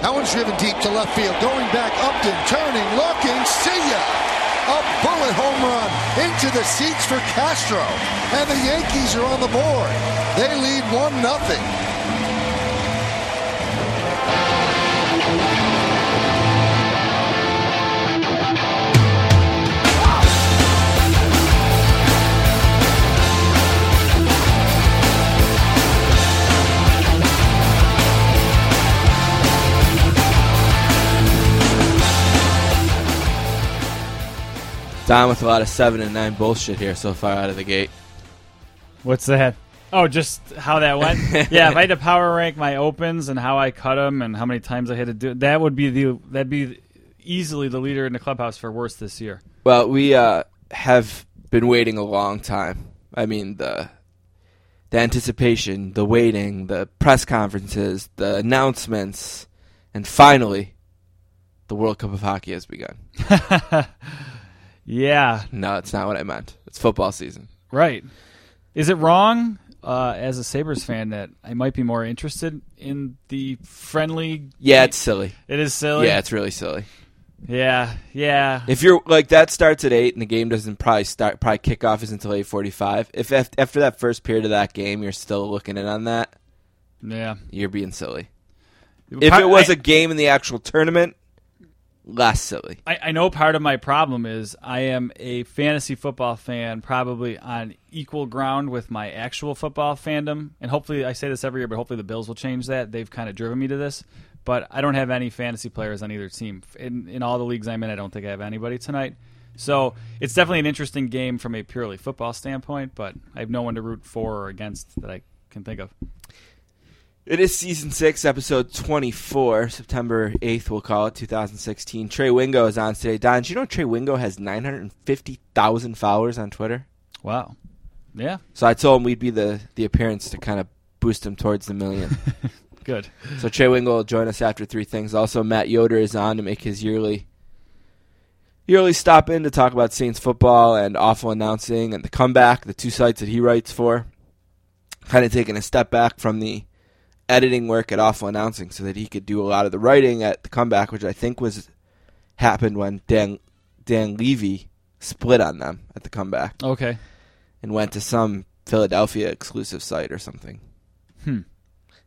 That one's driven deep to left field. Going back, Upton, turning, looking, see ya! A bullet home run into the seats for Castro. And the Yankees are on the board. They lead 1 Don with a lot of seven and nine bullshit here so far out of the gate. What's that? Oh, just how that went. yeah, if I had to power rank my opens and how I cut them and how many times I had to do it, that would be the that'd be easily the leader in the clubhouse for worst this year. Well, we uh, have been waiting a long time. I mean the the anticipation, the waiting, the press conferences, the announcements, and finally, the World Cup of Hockey has begun. Yeah, No, it's not what I meant. It's football season. right. Is it wrong uh, as a Sabres fan that I might be more interested in the friendly? Yeah, it's silly. It is silly. Yeah, it's really silly. yeah, yeah. If you're like that starts at eight and the game doesn't probably start, probably kickoff is until eight forty-five. If after that first period of that game you're still looking in on that, yeah. you're being silly. If it was a game in the actual tournament, less silly. I, I know part of my problem is I am a fantasy football fan, probably on equal ground with my actual football fandom. And hopefully, I say this every year, but hopefully the Bills will change that. They've kind of driven me to this. But I don't have any fantasy players on either team. In, in all the leagues I'm in, I don't think I have anybody tonight. So it's definitely an interesting game from a purely football standpoint, but I have no one to root for or against that I can think of. It is season six, episode twenty-four, September eighth. We'll call it 2016. Trey Wingo is on today. Don, do you know Trey Wingo has nine hundred fifty thousand followers on Twitter? Wow. Yeah, So I told him we'd be the the appearance to kind of boost him towards the million. good. So Trey Wingo will join us after three things. Also, Matt Yoder is on to make his yearly yearly stop in to talk about Saints football and awful announcing and the comeback, the two sites that he writes for. Kind of taking a step back from the editing work at awful announcing so that he could do a lot of the writing at the comeback, which I think was happened when Dan Dan Levy split on them at the comeback Okay. and went to some Philadelphia exclusive site or something. Hmm.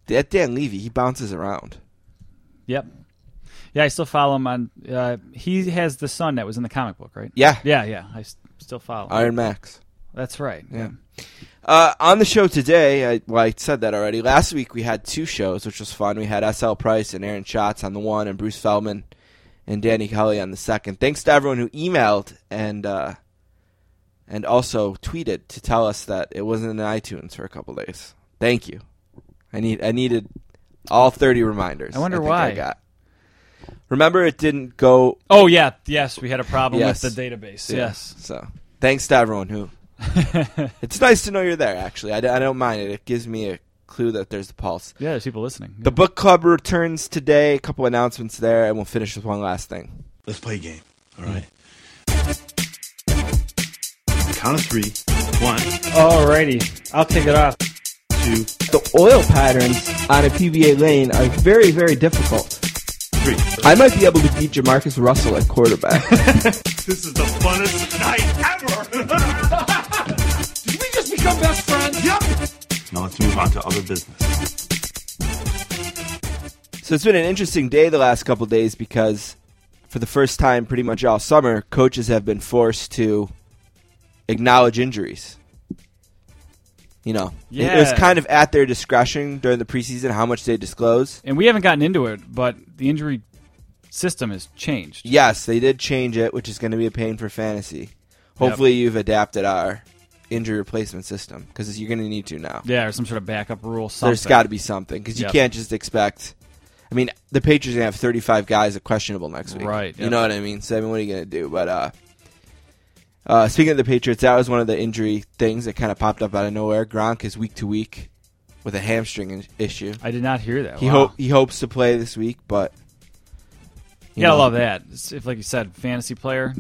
That Dan Levy, he bounces around. Yep. Yeah, I still follow him on. Uh, he has the son that was in the comic book, right? Yeah, Yeah, yeah. I s- still follow. him. Iron Max. That's right. Yeah. Uh, on the show today, I, well, I said that already. Last week we had two shows, which was fun. We had S.L. Price and Aaron Schatz on the one, and Bruce Feldman and Danny Kelly on the second. Thanks to everyone who emailed and uh, and also tweeted to tell us that it wasn't in iTunes for a couple days. Thank you. I need I needed all thirty reminders. I wonder think why. I got. Remember, it didn't go. Oh yeah, yes. We had a problem Yes. with the database. Yeah. Yes. So thanks to everyone who. it's nice to know you're there. Actually, I don't mind it. It gives me a clue that there's a pulse. Yeah, there's people listening. The book club returns today. A couple announcements there, and we'll finish with one last thing. Let's play a game. All right. Mm-hmm. Count of three. One, Alrighty, I'll take it off. two, The oil patterns on a PBA lane are very, very difficult. three. I might be able to beat Jamarcus Russell at quarterback. This is the funnest night ever. Did become best friends? Yep. now let's move on to other business. So it's been an interesting day the last couple days because, for the first time, pretty much all summer, coaches have been forced to acknowledge injuries. You know, it was kind of at their discretion during the preseason how much they disclose. And we haven't gotten into it, but the injury system has changed. Yes, they did change it, which is going to be a pain for fantasy. Hopefully, you've adapted our injury replacement system because you're going to need to now. Yeah, or some sort of backup rule. Something. There's got to be something because you Yep. can't just expect. I mean, the Patriots are gonna have 35 guys that questionable next week, Right, You know what I mean? So I mean, what are you gonna do? But uh, uh, speaking of the Patriots, that was one of the injury things that kind of popped up out of nowhere. Gronk is week to week with a hamstring issue. I did not hear that. He Wow. hope he hopes to play this week, but You gotta know, love that. If, like you said, fantasy player,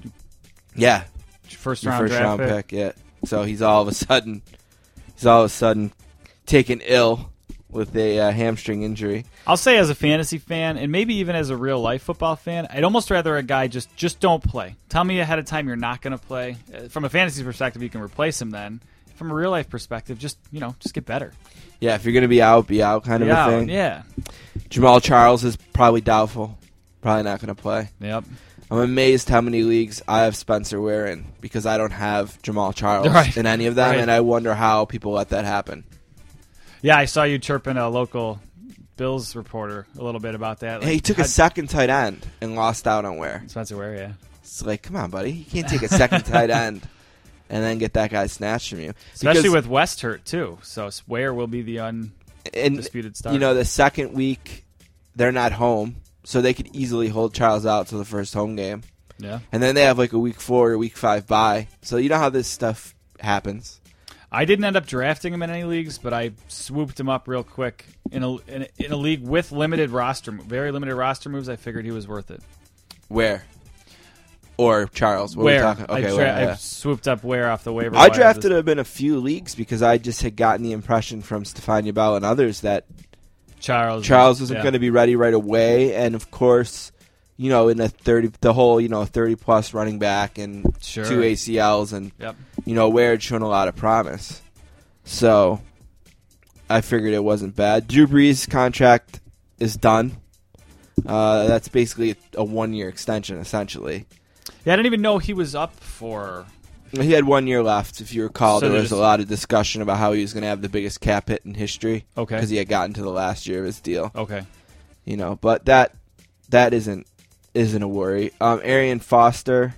Yeah, first round first draft round pick. pick. Yeah, so he's all of a sudden he's all of a sudden taken ill with a uh, hamstring injury. I'll say as a fantasy fan, and maybe even as a real life football fan, I'd almost rather a guy just just don't play. Tell me ahead of time you're not going to play. Uh, From a fantasy perspective, you can replace him then. From a real life perspective, just you know, just get better. Yeah, if you're going to be out, be out kind of yeah, a thing. yeah, Jamaal Charles is probably doubtful. Probably not going to play. yep. I'm amazed how many leagues I have Spencer Ware in because I don't have Jamaal Charles Right. in any of them, Right. and I wonder how people let that happen. Yeah, I saw you chirping a local Bills reporter a little bit about that. Hey, he took a second tight end and lost out on Ware. Spencer Ware, yeah. It's like, come on, buddy, you can't take a second tight end and then get that guy snatched from you. Especially Because- with West hurt too. So Ware will be the and undisputed star. you know the second week they're not home, so they could easily hold Charles out to the first home game, yeah. and then they have like a week four or week five bye. So you know how this stuff happens. I didn't end up drafting him in any leagues, but I swooped him up real quick in a in a, in a league with limited roster, very limited roster moves. I figured he was worth it. Where? Or Charles? What Where are we talking? I, Okay, dra- Ware, I swooped up where off the waiver. I drafted him in a few leagues because I just had gotten the impression from Stephania Bell and others that Charles. Charles wasn't yeah. going to be ready right away, and of course, you know, in a thirty, the whole you know thirty plus running back and Sure. two ACLs, and Yep. you know Ware had shown a lot of promise, so I figured it wasn't bad. Drew Brees' contract is done. Uh, that's basically a one year extension, essentially. Yeah, I didn't even know he was up for. He had one year left. If you recall, So there was there's- a lot of discussion about how he was going to have the biggest cap hit in history Okay. because he had gotten to the last year of his deal. Okay. you know, but that that isn't isn't a worry. Um, Arian Foster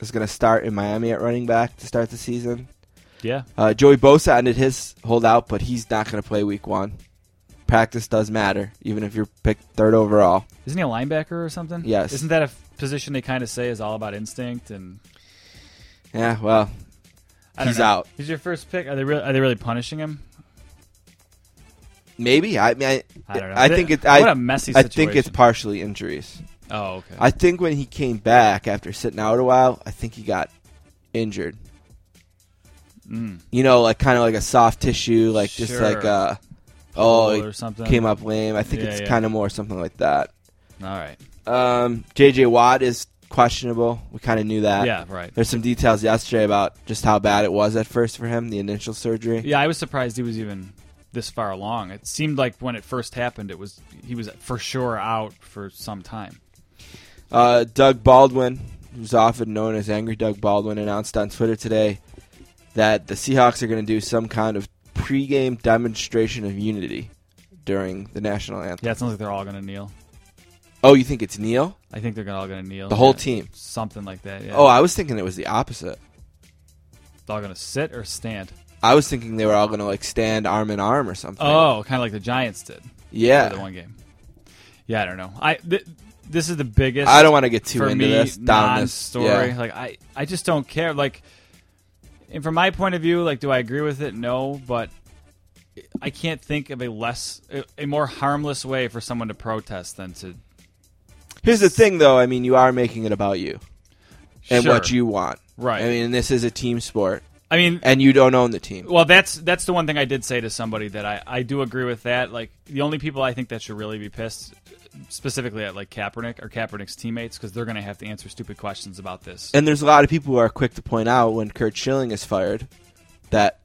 is going to start in Miami at running back to start the season. Yeah. Uh, Joey Bosa ended his holdout, but he's not going to play Week One. Practice does matter, even if you're picked third overall. Isn't he a linebacker or something? Yes. Isn't that a f- position they kind of say is all about instinct and? Yeah, well, He's know. out. He's your first pick. Are they really? Are they really punishing him? maybe. I mean, I, I don't know. I think it. What I, a messy I think it's partially injuries. Oh, okay. I think when he came back after sitting out a while, I think he got injured. Mm. You know, like kind of like a soft tissue, like just Sure. like a oh, Pull it or something. came up lame. I think Yeah, it's yeah. kind of more something like that. All right. Um, J.J. Watt is questionable. We kind of knew that. yeah. Right. There's some details yesterday about just how bad it was at first for him, the initial surgery. Yeah, I was surprised he was even this far along. It seemed like when it first happened, it was he was for sure out for some time. Uh, Doug Baldwin, who's often known as Angry Doug Baldwin, announced on Twitter today that the Seahawks are going to do some kind of pregame demonstration of unity during the national anthem. Yeah, it sounds like they're all going to kneel. Oh, you think it's Neil? I think they're all going to kneel. The whole Yeah, team? something like that. Yeah. Oh, I was thinking it was the opposite. they're all going to sit or stand. I was thinking they were all going to like stand arm in arm or something. Oh, kind of like the Giants did. Yeah. the one game. Yeah, I don't know. I th- this is the biggest. I don't want to get too into me this down this story. yeah. Like I, I just don't care. Like, and from my point of view, like, do I agree with it? No, but I can't think of a less, a, a more harmless way for someone to protest than to. Here's the thing, though. I mean, you are making it about you and Sure. what you want. Right. I mean, this is a team sport, I mean, and you don't own the team. Well, that's that's the one thing I did say to somebody that I, I do agree with that. Like the only people I think that should really be pissed, specifically at like Kaepernick or Kaepernick's teammates, because they're going to have to answer stupid questions about this. And there's a lot of people who are quick to point out when Curt Schilling is fired that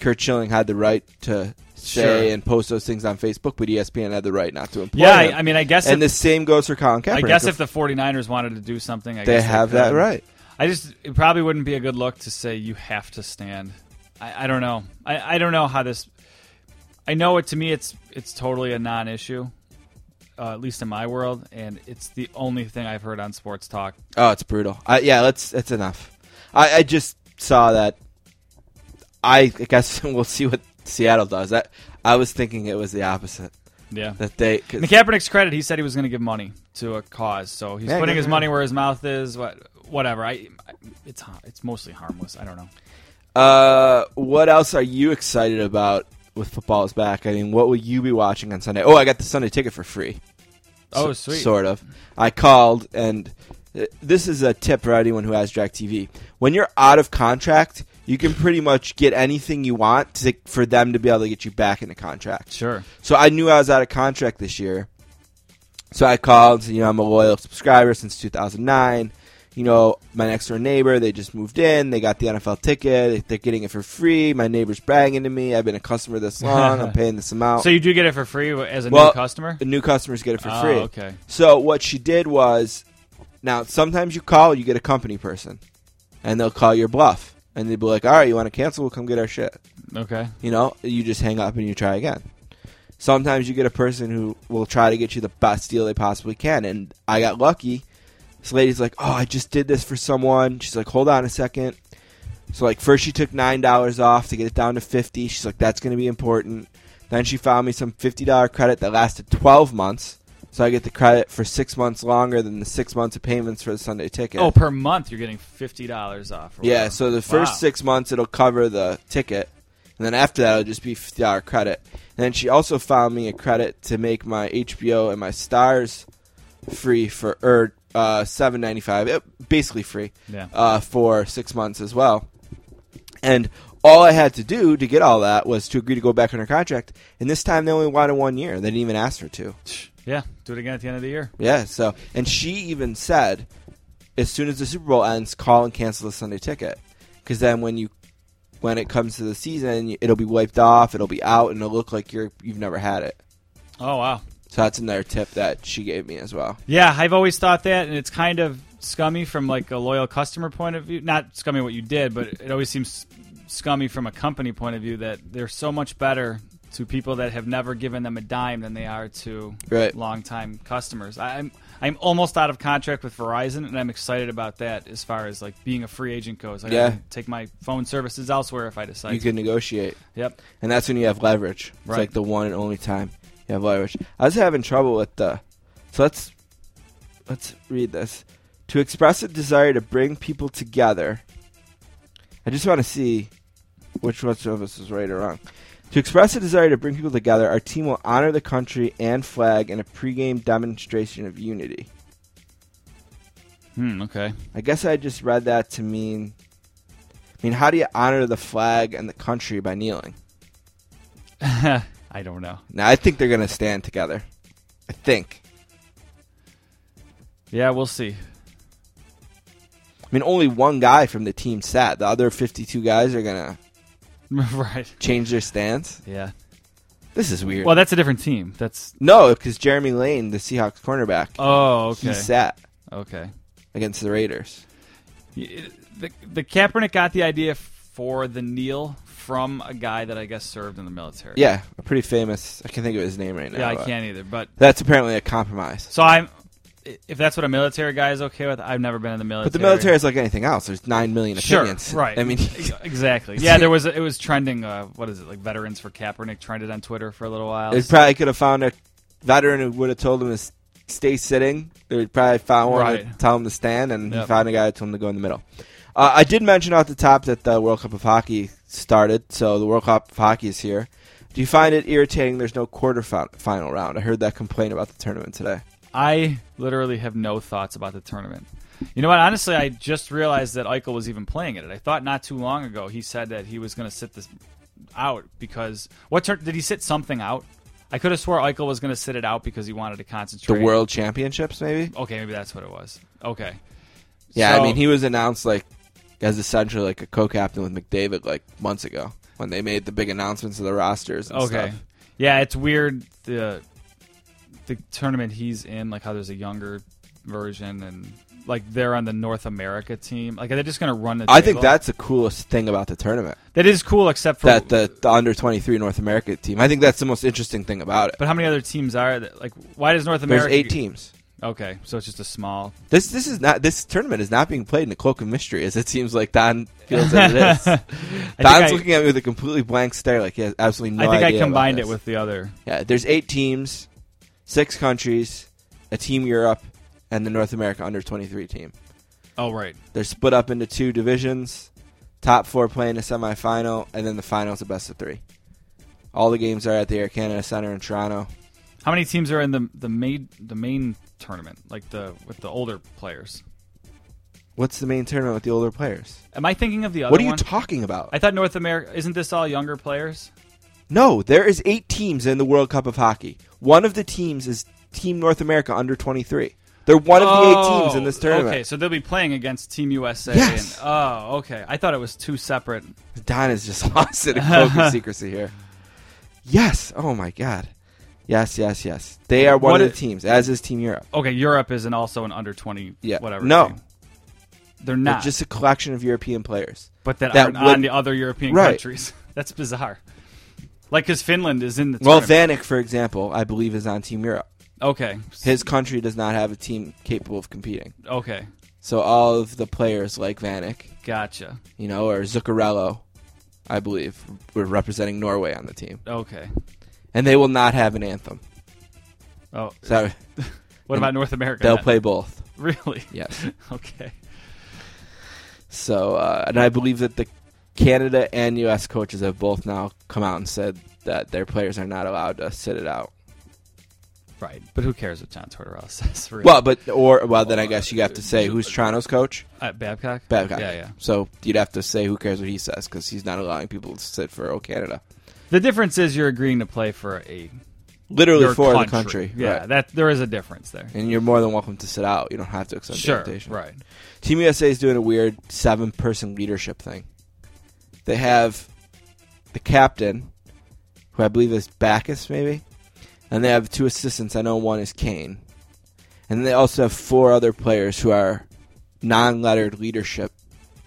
Curt Schilling had the right to say Sure. and post those things on Facebook, but ESPN had the right not to employ yeah, him. I, mean, I guess and if, the same goes for Colin Kaepernick. I guess if the 49ers wanted to do something, I they have could. that right. I just it probably wouldn't be a good look to say you have to stand. I, I don't know. I, I don't know how this. I know it to me. It's it's totally a non-issue, uh, at least in my world, and it's the only thing I've heard on sports talk. Oh, it's brutal. I, yeah, let's. That's enough. I, I just saw that. I guess we'll see what Seattle does. That I was thinking it was the opposite. Yeah. That they. 'cause- In Kaepernick's credit, he said he was going to give money to a cause, so he's Yeah, putting his money where his mouth is. What, whatever. I, I it's it's mostly harmless. I don't know. Uh, what else are you excited about with football is back? I mean, what will you be watching on Sunday? Oh, I got the Sunday ticket for free. Oh, So- sweet. Sort of. I called, and uh, this is a tip for anyone who has DirecTV. When you're out of contract, you can pretty much get anything you want to, for them to be able to get you back in a contract. Sure. So I knew I was out of contract this year. So I called. You know, I'm a loyal subscriber since 2009. You know, my next door neighbor, they just moved in. They got the NFL ticket. They're getting it for free. My neighbor's bragging to me. I've been a customer this long. I'm paying this amount. So you do get it for free as a Well, new customer? the new customers get it for Oh, free. okay. So what she did was, now sometimes you call, you get a company person, and they'll call your bluff, and they'd be like, "All right, you want to cancel? We'll come get our shit." Okay. You know, you just hang up and you try again. Sometimes you get a person who will try to get you the best deal they possibly can, and I got lucky. This lady's like, "Oh, I just did this for someone." She's like, "Hold on a second. So like first she took nine dollars off to get it down to fifty. She's like, "That's going to be important." Then she found me some fifty dollar credit that lasted twelve months, so I get the credit for six months longer than the six months of payments for the Sunday ticket. Oh, per month you're getting fifty dollars off. Yeah, whatever. so the first Wow. six months it'll cover the ticket, and then after that it'll just be fifty dollar credit. And then she also found me a credit to make my HBO and my Stars free for or uh, seven ninety five, basically free, Yeah. uh, for six months as well. And all I had to do to get all that was to agree to go back on her contract. And this time they only wanted one year; they didn't even ask her to. Yeah, do it again at the end of the year. Yeah. So, and she even said, as soon as the Super Bowl ends, call and cancel the Sunday ticket, because then when you, when it comes to the season, it'll be wiped off, it'll be out, and it'll look like you're you've never had it. Oh wow. So that's another tip that she gave me as well. Yeah, I've always thought that, and it's kind of scummy from like a loyal customer point of view. Not scummy what you did, but it always seems scummy from a company point of view that they're so much better to people that have never given them a dime than they are to Right. longtime customers. I'm I'm almost out of contract with Verizon, and I'm excited about that as far as like being a free agent goes. I Yeah. can take my phone services elsewhere if I decide. You to. can negotiate, Yep. and that's when you have leverage. It's Right. like the one and only time you have leverage. I was having trouble with the. So let's let's read this. To express a desire to bring people together. I just want to see which one of us is right or wrong. To express a desire to bring people together, our team will honor the country and flag in a pregame demonstration of unity. Hmm. Okay. I guess I just read that to mean. I mean, how do you honor the flag and the country by kneeling? I don't know. Now, I think they're going to stand together. I think. Yeah, we'll see. I mean, only one guy from the team sat. The other 52 guys are going to right. change their stance. Yeah. This is weird. Well, that's a different team. That's no, because Jeremy Lane, the Seahawks cornerback, oh okay. he sat Okay. against the Raiders. The the Kaepernick got the idea for the kneel from a guy that I guess served in the military. Yeah, a pretty famous. I can't think of his name right now. Yeah, I but can't either. But That's apparently a compromise. so I'm. If that's what a military guy is okay with, I've never been in the military. But the military is like anything else. There's nine million Sure, opinions. right? I mean, exactly. Yeah, there was. It was trending. Uh, what is it? Like veterans for Kaepernick trended on Twitter for a little while. they probably could have found a veteran who would have told him to stay sitting. They probably found one Right. to tell him to stand, and he Yep. found a guy who told him to go in the middle. Uh, I did mention off the top that the World Cup of Hockey started, so the World Cup of Hockey is here. Do you find it irritating there's no quarterfinal round? I heard that complaint about the tournament today. I literally have no thoughts about the tournament. You know what? Honestly, I just realized that Eichel was even playing in it. I thought not too long ago he said that he was going to sit this out because what tur- did he sit something out? I could have swore Eichel was going to sit it out because he wanted to concentrate. The. World Championships, maybe? Okay, maybe that's what it was. Okay. Yeah, So- I mean, he was announced like as essentially like a co-captain with McDavid like months ago when they made the big announcements of the rosters. And Okay. stuff. Yeah, it's weird the the tournament he's in, like how there's a younger version and like they're on the North America team. Like are they're just going to run the. I think that's the coolest thing about the tournament. that is cool, except for that the, the under 23 North America team. I think that's the most interesting thing about it. But how many other teams are there? Like, why does North America? There's eight teams. Okay, so it's just a small. This this is not this tournament is not being played in a cloak of mystery as it seems like Don feels that it is. Don's I- looking at me with a completely blank stare, like he has absolutely no I think I combined it with the other. yeah. There's eight teams, six countries, a team Europe, and the North America under 23 team. Oh right. They're split up into two divisions. Top four play in a semifinal, and then the finals a best of three. All the games are at the Air Canada Center in Toronto. How many teams are in the the main the main tournament? Like the with the older players. What's the main tournament with the older players? Am I thinking of the other What are you one? talking about? I thought North America isn't this all younger players? No, there is eight teams in the World Cup of Hockey. One of the teams is Team North America under 23. They're one of the eight teams in this oh, tournament. Oh, Okay, so they'll be playing against Team USA. Yes. And, oh, okay. I thought it was two separate. Don is just lost in a cloak of secrecy here. Yes. Oh my God. Yes, yes, yes. They are one What of the teams, as is Team Europe. Okay, Europe is an also an under twenty. Yeah. whatever. No. team. they're not. They're just a collection of European players. but that, that aren't would- on the other European Right. countries. That's bizarre. Like, because Finland is in the. Well, tournament. Vanek, for example, I believe is on Team Europe. Okay. His country does not have a team capable of competing. Okay. So all of the players like Vanek, Gotcha. you know, or Zuccarello, I believe, were representing Norway on the team. Okay. And they will not have an anthem. Oh, So what about North America? they'll then? play both. Really? Yes. Okay. So, uh, and I believe that the Canada and U.S. coaches have both now come out and said that their players are not allowed to sit it out. Right. But who cares what John Tortorella says? Really? Well, but or well, then I guess you have to say who's Toronto's coach, Uh, Babcock. Babcock. Yeah, yeah. So you'd have to say who cares what he says because he's not allowing people to sit for O Canada. The difference is you're agreeing to play for a Literally for country. the country. Yeah, right. that there is a difference there. and you're more than welcome to sit out. You don't have to accept the invitation. Right. Team USA is doing a weird seven person leadership thing. They have the captain, who I believe is Backes, maybe, and they have two assistants. I know one is Kane, and they also have four other players who are non-lettered leadership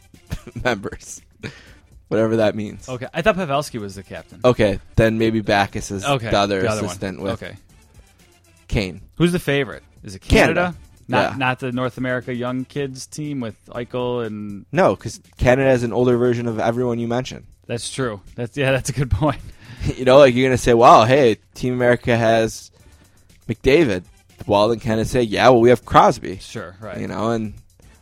members, whatever that means. Okay. I thought Pavelski was the captain. Okay, then maybe Backes is Okay. the other one. assistant with Okay. Kane. Who's the favorite? Is it Canada? Canada. Not Yeah. not the North America young kids team with Eichel and No, because Canada is an older version of everyone you mentioned. that's true. That's yeah, that's a good point. you know, like you're gonna say, "Wow, hey, Team America has McDavid." Well, then Canada say, "Yeah, well, we have Crosby." Sure. Right. You know, and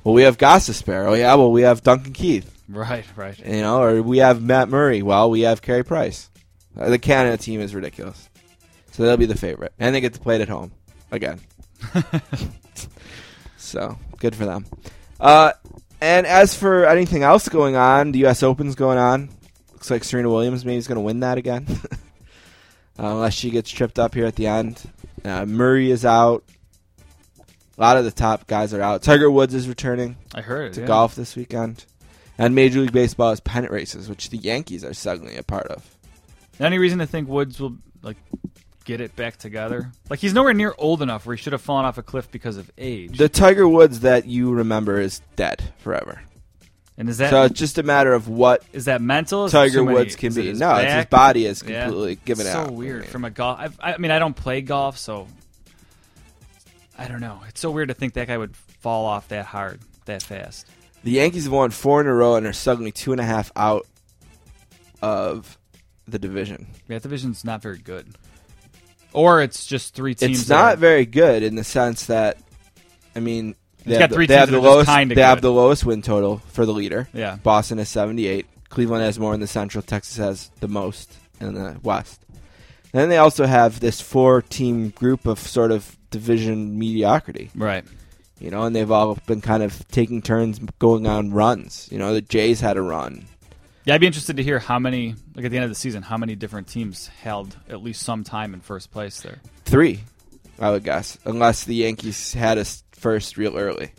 well, we have Gostisbehere. Oh, yeah, well, we have Duncan Keith. Right. Right. You know, or we have Matt Murray. Well, we have Carey Price. Uh, the Canada team is ridiculous, so they'll be the favorite, and they get to play it at home again. so good for them. Uh, and as for anything else going on, the U.S. Open's going on. Looks like Serena Williams maybe is going to win that again, uh, unless she gets tripped up here at the end. Uh, Murray is out. A lot of the top guys are out. Tiger Woods is returning I heard to yeah. golf this weekend. And Major League Baseball has pennant races, which the Yankees are suddenly a part of. Any reason to think Woods will like get it back together? Like he's nowhere near old enough where he should have fallen off a cliff because of age. The Tiger Woods that you remember is dead forever. and is that so it's just a matter of what is that mental? Is Tiger Woods can it be. No, it's his body is Yeah. completely given so out. So weird mean, from a golf. I've, I mean, I don't play golf, so I don't know. It's so weird to think that guy would fall off that hard, that fast. the Yankees have won four in a row and are suddenly two and a half out of the division. Yeah, that division's not very good. Or it's just three teams. It's not very good in the sense that, I mean, they have, the, they have the lowest. They have the lowest win total for the leader. Yeah. Boston is 78. Cleveland has more in the Central. Texas has the most in the West. And then they also have this four-team group of sort of division mediocrity, right. you know, and they've all been kind of taking turns going on runs. You know, the Jays had a run. Yeah, I'd be interested to hear how many, like at the end of the season, how many different teams held at least some time in first place there. Three, I would guess, unless the Yankees had us first real early.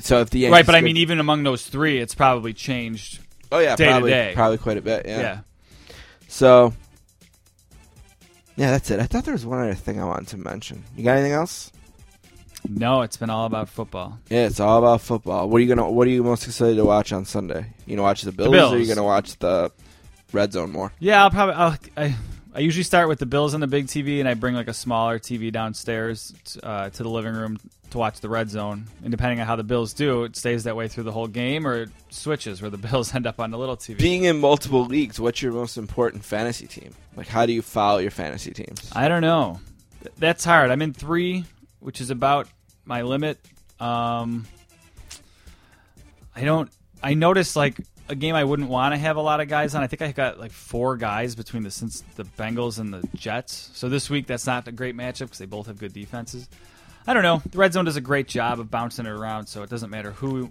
So if the Yankees right, but I mean, even among those three, it's probably changed. oh yeah, day to probably day. probably quite a bit. Yeah. yeah. So, yeah, that's it. I thought there was one other thing I wanted to mention. You got anything else? No, it's been all about football. Yeah, it's all about football. What are you gonna? What are you most excited to watch on Sunday? You gonna watch the Bills, or are you gonna watch the Red Zone more? Yeah, I'll probably. I'll, I I usually start with the Bills on the big TV, and I bring like a smaller TV downstairs uh, to the living room to watch the red zone. And depending on how the Bills do, it stays that way through the whole game, or it switches where the Bills end up on the little TV. Being in multiple leagues, what's your most important fantasy team? Like, how do you follow your fantasy teams? I don't know. That's hard. I'm in three, which is about my limit. Um, I don't. I noticed like a game I wouldn't want to have a lot of guys on. I think I got like four guys between the since the Bengals and the Jets. So this week that's not a great matchup because they both have good defenses. I don't know. The red zone does a great job of bouncing it around, so it doesn't matter who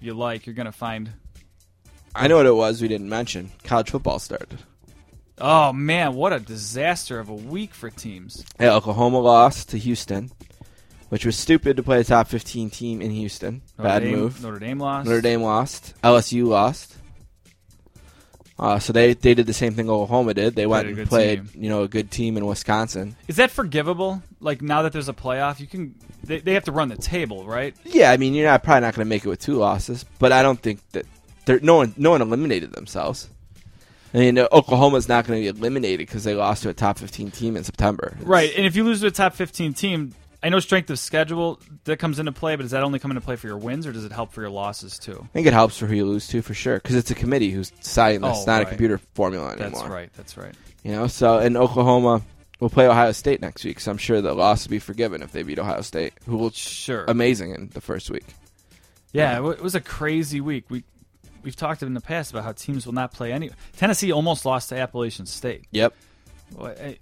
you like, you're to find. I know what it was. We didn't mention college football started. Oh man, what a disaster of a week for teams. Yeah, Oklahoma lost to Houston, which was stupid to play a top 15 team in Houston. Notre Bad Dame, move. Notre Dame lost. Notre Dame lost. LSU lost. Uh, so they, they did the same thing Oklahoma did. They went and played team. you know a good team in Wisconsin. Is that forgivable? Like now that there's a playoff, you can they, they have to run the table, right? Yeah, I mean you're not probably not going to make it with two losses, but I don't think that no one no one eliminated themselves. I mean Oklahoma's not going to be eliminated because they lost to a top 15 team in September. Right. And if you lose to a top 15 team, I know strength of schedule that comes into play, but does that only come into play for your wins or does it help for your losses too? I think it helps for who you lose to for sure because it's a committee who's deciding this, Oh, not a computer formula anymore. That's right. That's right. You know, so in Oklahoma, we'll play Ohio State next week. So I'm sure the loss will be forgiven if they beat Ohio State, who will Sure. amazing in the first week. Yeah, it it was a crazy week. We we've talked in the past about how teams will not play any. Tennessee almost lost to Appalachian State. Yep. What a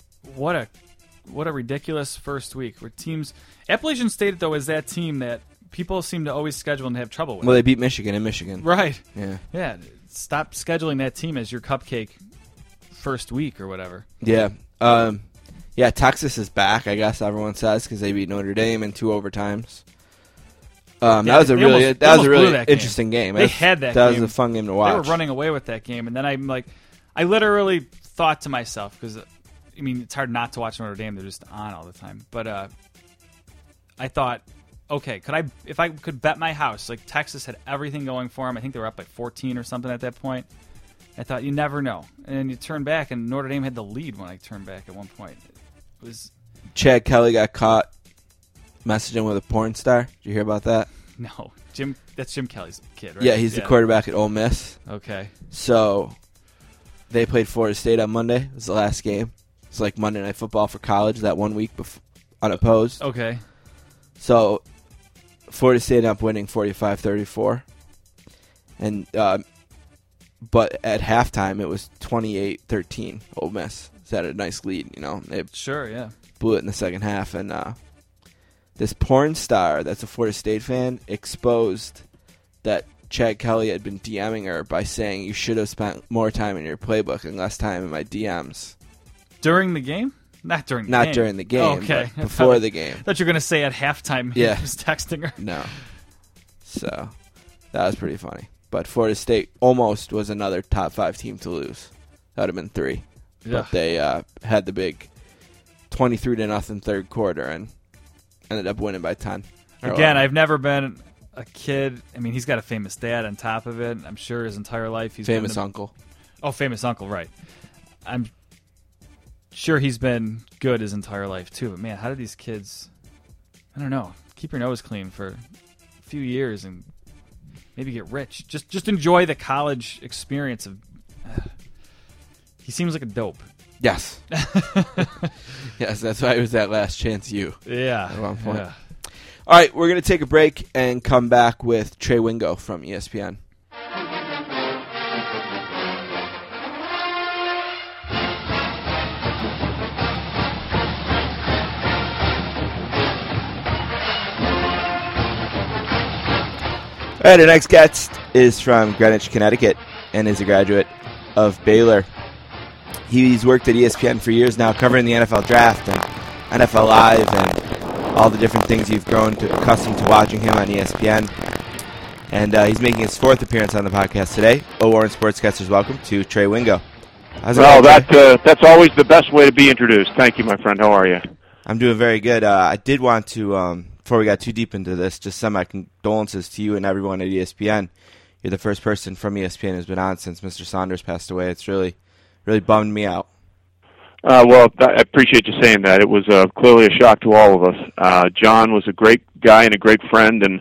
what a, ridiculous first week where teams. Appalachian State though is that team that people seem to always schedule and have trouble with. Well, they beat Michigan in Michigan. right. Yeah. Yeah. Stop scheduling that team as your cupcake first week or whatever. Yeah. Um, yeah, Texas is back, I guess everyone says, because they beat Notre Dame in two overtimes. Um, that was a really almost- that was a really that game. interesting game. They had that That game. was a fun game to watch. They were running away with that game, and then I'm like, I literally thought to myself because I mean it's hard not to watch Notre Dame; they're just on all the time. But uh, I thought, okay, could I if I could bet my house like Texas had everything going for them? I think they were up by 14 or something at that point. I thought you never know, and then you turn back, and Notre Dame had the lead when I turned back at one point. It was Chad Kelly got caught messaging with a porn star. Did you hear about that? no Jim. That's Jim Kelly's kid, right? Yeah, he's the quarterback at Ole Miss. Okay, So they played Florida State on Monday. It was the last game. It's like Monday Night Football for college that one week bef- unopposed. okay, So Florida State ended up winning 45-34. And uh, but at halftime it was 28-13 Ole Miss. So had a nice lead, you know. They sure, yeah. blew it in the second half and uh, this porn star that's a Florida State fan exposed that Chad Kelly had been DMing her by saying you should have spent more time in your playbook and less time in my DMs. During the game? Not during the game. Not game. during the game, Okay. but before the game. I thought you were going to say at halftime Yeah. he was texting her. No. So that was pretty funny. But Florida State almost was another top five team to lose. That would have been three. Yeah. But they uh, had the big twenty-three to nothing third quarter and ended up winning by ten. Again, 11. I've never been a kid. I mean, he's got a famous dad on top of it. I'm sure his entire life he's famous been the- uncle. Oh, famous uncle, right. I'm sure he's been good his entire life too. But man, how did these kids I don't know, keep your nose clean for a few years and maybe get rich. Just just enjoy the college experience of he seems like a dope. Yes. yes, that's why it was that last chance you. Yeah. At one point. yeah. All right, we're going to take a break and come back with Trey Wingo from ESPN. All right, our next guest is from Greenwich, Connecticut, and is a graduate of Baylor. He's worked at ESPN for years now, covering the NFL draft and NFL Live and all the different things you've grown to, accustomed to watching him on ESPN. And uh, he's making his fourth appearance on the podcast today. O Warren Sportscasters, welcome to Trey Wingo. How's Well, that uh, that's always the best way to be introduced. Thank you, my friend. How are you? I'm doing very good. Uh, I did want to, um, before we got too deep into this, just send my condolences to you and everyone at ESPN. You're the first person from ESPN who's been on since Mr. Saunders passed away. It's really, really bummed me out. Uh, well, I appreciate you saying that. It was uh, clearly a shock to all of us. Uh, John was a great guy and a great friend, and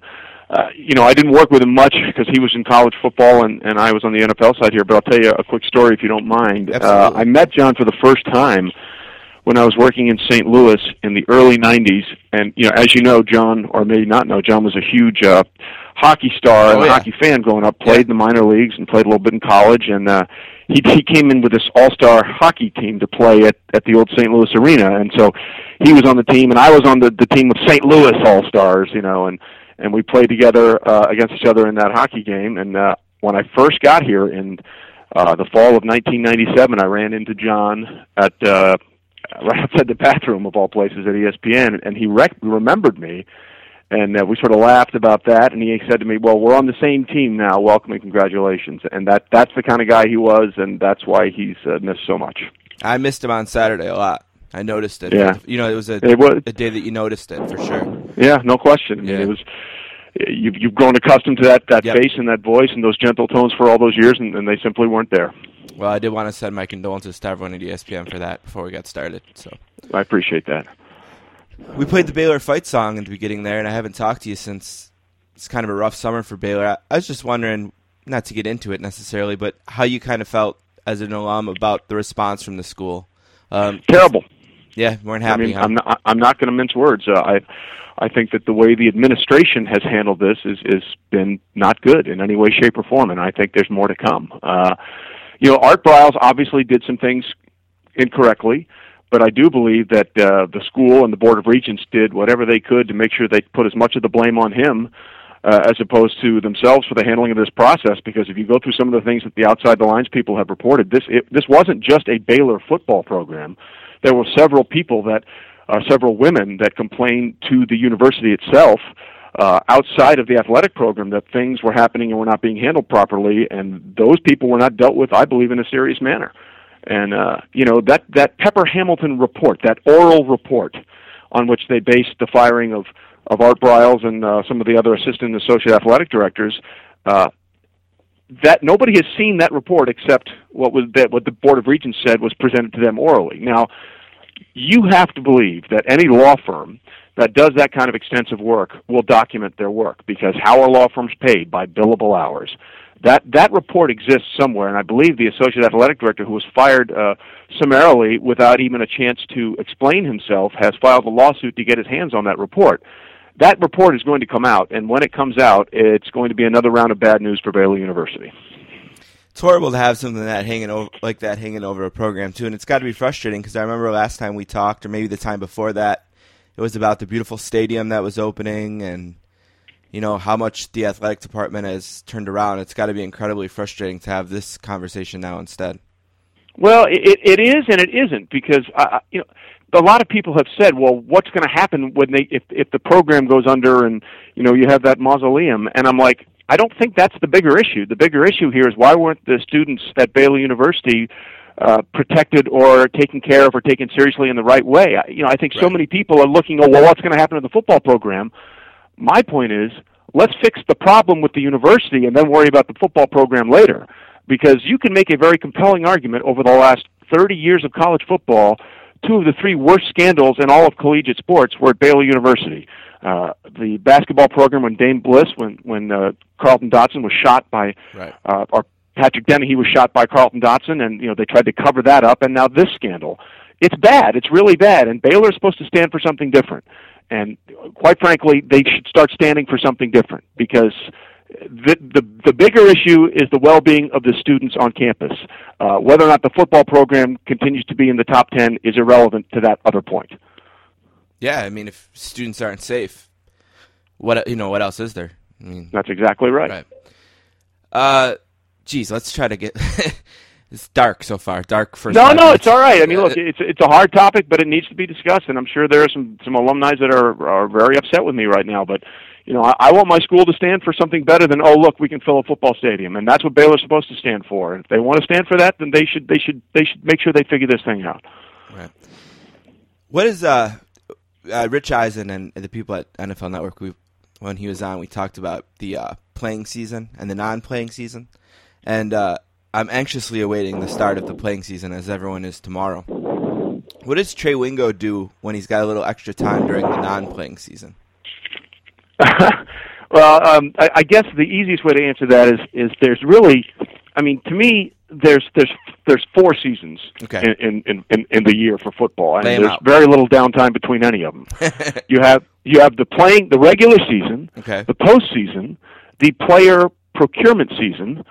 uh, you know I didn't work with him much because he was in college football and, and I was on the NFL side here. But I'll tell you a quick story if you don't mind. Uh, I met John for the first time when I was working in St. Louis in the early '90s, and you know, as you know, John, or maybe not know, John was a huge uh, hockey star and Oh, a yeah. hockey fan growing up. Played Yeah. in the minor leagues and played a little bit in college, and uh, he he came in with this all-star hockey team to play at at the old St. Louis Arena, and so he was on the team, and I was on the the team of St. Louis All Stars, you know, and and we played together uh, against each other in that hockey game. And uh, when I first got here in uh, the fall of 1997, I ran into John at uh, right outside the bathroom of all places at ESPN, and he rec- remembered me. And uh, we sort of laughed about that, and he said to me, "Well, we're on the same team now. Welcome and congratulations." And that—that's the kind of guy he was, and that's why he's uh, missed so much. I missed him on Saturday a lot. I noticed it. Yeah. You know, it was a, It was- a day that you noticed it for sure. Yeah, no question. I mean, Yeah. it was you've you've grown accustomed to that that Yep. face and that voice and those gentle tones for all those years, and, and they simply weren't there. Well, I did want to send my condolences to everyone at ESPN for that before we got started. So I appreciate that. We played the Baylor fight song in the beginning there, and I haven't talked to you since it's kind of a rough summer for Baylor. I, I was just wondering, not to get into it necessarily, but how you kind of felt as an alum about the response from the school. Um, Terrible. yeah, weren't I happy. mean, huh? I'm not I'm not going to mince words. Uh, I I think that the way the administration has handled this is is been not good in any way, shape, or form, and I think there's more to come. Uh, you know, Art Briles obviously did some things incorrectly, but I do believe that uh, the school and the board of regents did whatever they could to make sure they put as much of the blame on him uh, as opposed to themselves for the handling of this process. Because if you go through some of the things that the outside the lines people have reported, this it, this wasn't just a Baylor football program. There were several people that, uh, several women that complained to the university itself. Uh, outside of the athletic program, that things were happening and were not being handled properly, and those people were not dealt with, I believe, in a serious manner. And uh, you know that that Pepper Hamilton report, that oral report, on which they based the firing of of Art Briles and uh, some of the other assistant and associate athletic directors. Uh, that nobody has seen that report except what was that what the board of regents said was presented to them orally. Now, you have to believe that any law firm that does that kind of extensive work will document their work because how are law firms paid by billable hours? That that report exists somewhere, and I believe the associate athletic director, who was fired uh, summarily without even a chance to explain himself, has filed a lawsuit to get his hands on that report. That report is going to come out, and when it comes out, it's going to be another round of bad news for Baylor University. it's horrible to have something that hanging over like that hanging over a program too, and it's got to be frustrating because I remember last time we talked, or maybe the time before that, it was about the beautiful stadium that was opening, and you know how much the athletic department has turned around. It's got to be incredibly frustrating to have this conversation now instead. Well, it, it is and it isn't because uh, you know a lot of people have said, well, what's going to happen when they if if the program goes under and you know you have that mausoleum? And I'm like, I don't think that's the bigger issue. The bigger issue here is why weren't the students at Baylor University uh, protected or taken care of or taken seriously in the right way? I, you know, I think so many people are looking, oh, well, what's going to happen to the football program? My point is, let's fix the problem with the university and then worry about the football program later. Because you can make a very compelling argument over the last 30 years of college football, two of the three worst scandals in all of collegiate sports were at Baylor University. Uh, the basketball program when Dave Bliss, when when uh, Carlton Dotson was shot by, Right. uh, or Patrick Dennehy was shot by Carlton Dotson, and you know they tried to cover that up, and now this scandal. It's bad. It's really bad, and Baylor is supposed to stand for something different. And quite frankly, they should start standing for something different because the the, the bigger issue is the well-being of the students on campus. Uh, whether or not the football program continues to be in the top ten is irrelevant to that other point. Yeah, I mean, if students aren't safe, what you know, what else is there? I mean, That's exactly right. right. Uh, geez, let's try to get. it's dark so far. Dark for No, no, it's all right. I mean, look, it's it's a hard topic, but it needs to be discussed, and I'm sure there are some some alumni that are are very upset with me right now. But you know, I, I want my school to stand for something better than oh, look, we can fill a football stadium, and that's what Baylor's supposed to stand for. And if they want to stand for that, then they should they should they should make sure they figure this thing out. Right. What is uh, uh Rich Eisen and the people at NFL Network? We when he was on, we talked about the uh, playing season and the non-playing season, and uh, I'm anxiously awaiting the start of the playing season, as everyone is tomorrow. What does Trey Wingo do when he's got a little extra time during the non-playing season? well, um, I, I guess the easiest way to answer that is is there's really, I mean, to me, there's there's there's four seasons Okay. in, in, in in the year for football, and Lay there's out. very little downtime between any of them. you have you have the playing the regular season, Okay. the postseason, the player procurement season,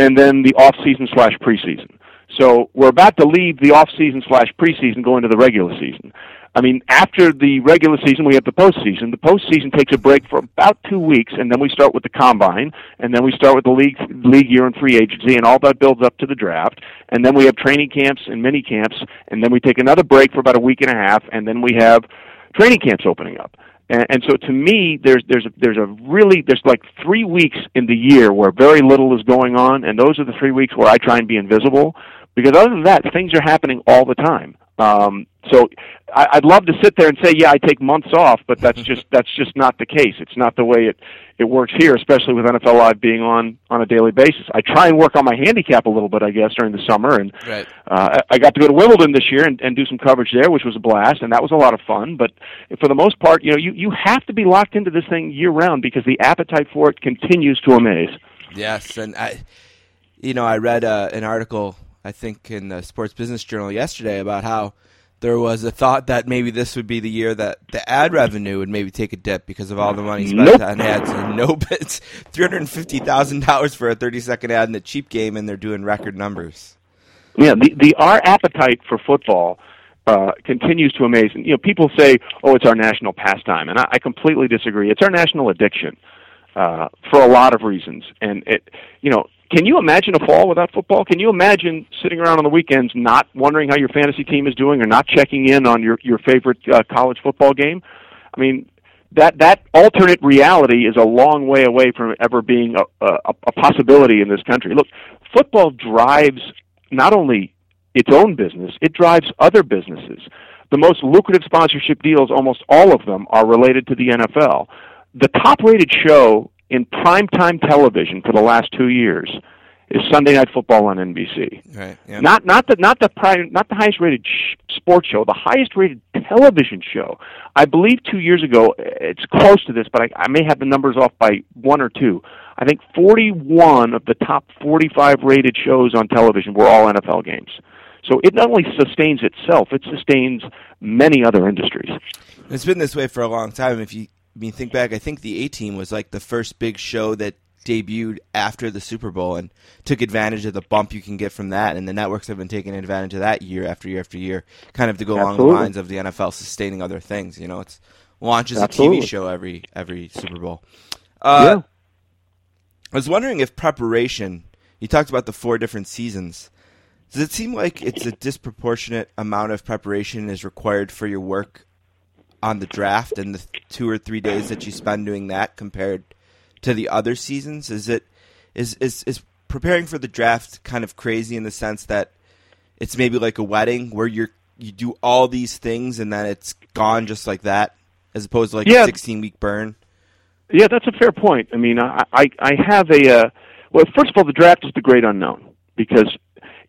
and then the off season slash preseason. So we're about to leave the off season slash preseason, going to the regular season. I mean, after the regular season, we have the postseason. The postseason takes a break for about two weeks, and then we start with the combine, and then we start with the league league year and free agency, and all that builds up to the draft. And then we have training camps and mini camps, and then we take another break for about a week and a half, and then we have training camps opening up. And, and so to me, there's there's there's a really there's like three weeks in the year where very little is going on, and those are the three weeks where I try and be invisible. Because other than that, things are happening all the time. Um, so I, I'd love to sit there and say, yeah, I take months off, but that's just that's just not the case. It's not the way it it works here, especially with NFL Live being on on a daily basis. I try and work on my handicap a little bit, I guess, during the summer, and Right. uh, I got to go to Wimbledon this year and, and do some coverage there, which was a blast, and that was a lot of fun. But for the most part, you know, you you have to be locked into this thing year round because the appetite for it continues to amaze. Yes, and I, you know, I read uh, an article I think in the Sports Business Journal yesterday about how there was a thought that maybe this would be the year that the ad revenue would maybe take a dip because of all the money spent Nope. on ads. And nope, it's three hundred and fifty thousand dollars for a thirty second ad in the cheap game, and they're doing record numbers. Yeah, the the our appetite for football uh, continues to amaze. And you know, people say, "Oh, it's our national pastime," and I, I completely disagree. It's our national addiction uh, for a lot of reasons. And it, you know, can you imagine a fall without football? Can you imagine sitting around on the weekends not wondering how your fantasy team is doing, or not checking in on your your favorite uh, college football game? I mean, that that alternate reality is a long way away from ever being a, a, a possibility in this country. Look, football drives not only its own business, it drives other businesses. The most lucrative sponsorship deals, almost all of them, are related to the NFL. The top rated show in primetime television for the last two years is Sunday Night Football on NBC. Right. Yeah. Not not the not the prime, not the highest rated sh- sports show, the highest rated television show. I believe two years ago, it's close to this, but I, I may have the numbers off by one or two. I think 41 of the top 45 rated shows on television were all NFL games. So it not only sustains itself, it sustains many other industries. It's been this way for a long time. If you I mean think back, I think the A Team was like the first big show that debuted after the Super Bowl and took advantage of the bump you can get from that. And the networks have been taking advantage of that year after year after year, kind of to go along the lines of the NFL sustaining other things. You know, it's launches a TV show every every Super Bowl. Uh, Yeah. I was wondering if preparation. You talked about the four different seasons. Does it seem like it's a disproportionate amount of preparation is required for your work on the draft and the two or three days that you spend doing that compared to the other seasons? Is it is is is preparing for the draft kind of crazy in the sense that it's maybe like a wedding where you're you do all these things and then it's gone just like that, as opposed to like Yeah. a sixteen week burn? Yeah, that's a fair point. I mean, I I, I have a uh, well. First of all, the draft is the great unknown because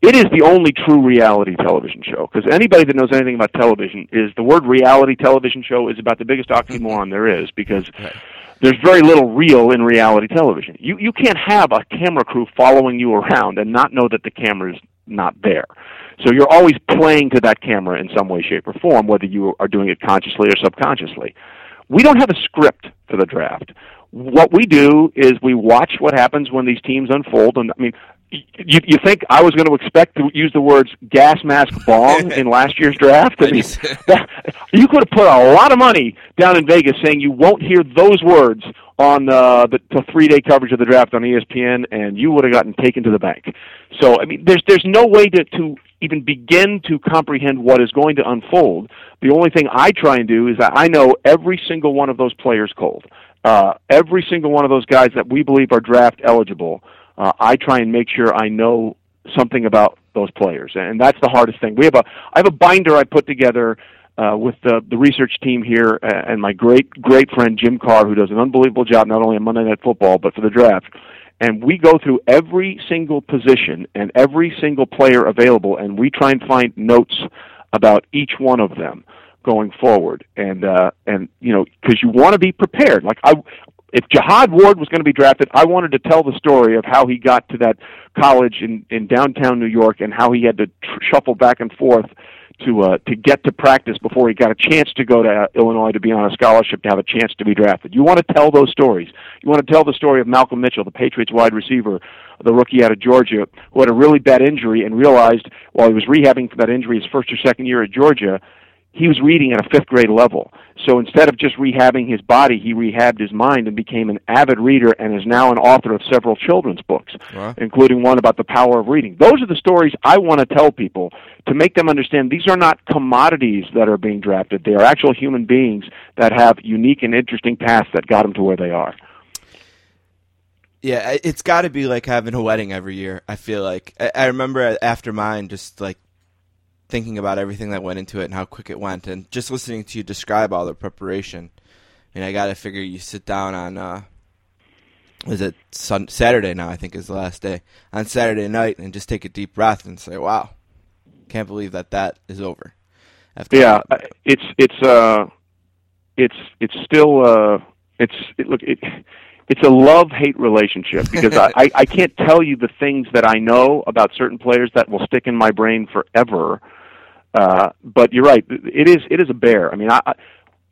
it is the only true reality television show. Because anybody that knows anything about television is the word reality television show is about the biggest oxymoron there is because there's very little real in reality television. You you can't have a camera crew following you around and not know that the camera is not there. So you're always playing to that camera in some way, shape, or form, whether you are doing it consciously or subconsciously. We don't have a script for the draft. What we do is we watch what happens when these teams unfold. And I mean, you, you think I was going to expect to use the words gas mask bong in last year's draft? I mean, that, you could have put a lot of money down in Vegas saying you won't hear those words on uh, the, the three-day coverage of the draft on ESPN, and you would have gotten taken to the bank. So, I mean, there's there's no way to to even begin to comprehend what is going to unfold. The only thing I try and do is that I know every single one of those players cold. Uh, every single one of those guys that we believe are draft eligible. Uh, I try and make sure I know something about those players, and that's the hardest thing. We have a I have a binder I put together uh, with the the research team here and my great great friend Jim Carr, who does an unbelievable job not only on Monday Night Football but for the draft. And we go through every single position and every single player available, and we try and find notes about each one of them going forward. And uh, and you know because you want to be prepared. Like I, if Jihad Ward was going to be drafted, I wanted to tell the story of how he got to that college in in downtown New York and how he had to tr- shuffle back and forth to uh, to get to practice before he got a chance to go to uh, Illinois to be on a scholarship to have a chance to be drafted. You want to tell those stories. You want to tell the story of Malcolm Mitchell, the Patriots wide receiver, the rookie out of Georgia, who had a really bad injury and realized while he was rehabbing for that injury his first or second year at Georgia, he was reading at a fifth grade level. So instead of just rehabbing his body, he rehabbed his mind and became an avid reader and is now an author of several children's books, Wow. including one about the power of reading. Those are the stories I want to tell people to make them understand these are not commodities that are being drafted. They are actual human beings that have unique and interesting paths that got them to where they are. Yeah, it's got to be like having a wedding every year. I feel like I, I remember after mine, just like thinking about everything that went into it and how quick it went, and just listening to you describe all the preparation. I mean, I got to figure you sit down on uh, was it sun- Saturday now? I think is the last day on Saturday night, and just take a deep breath and say, "Wow, can't believe that that is over." After Yeah, that. it's it's uh, it's it's still uh, it's it, look it. It's a love hate relationship because I, I I can't tell you the things that I know about certain players that will stick in my brain forever. Uh, but you're right. It is it is a bear. I mean, I, I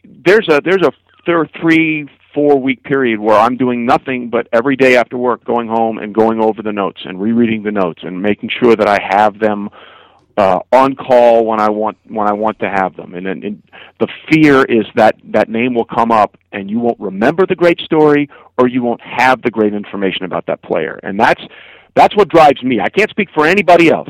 there's a there's a there are three four week period where I'm doing nothing but every day after work going home and going over the notes and rereading the notes and making sure that I have them uh, on call when I want when I want to have them. And, and, and the fear is that that name will come up and you won't remember the great story or you won't have the great information about that player. And that's that's what drives me. I can't speak for anybody else,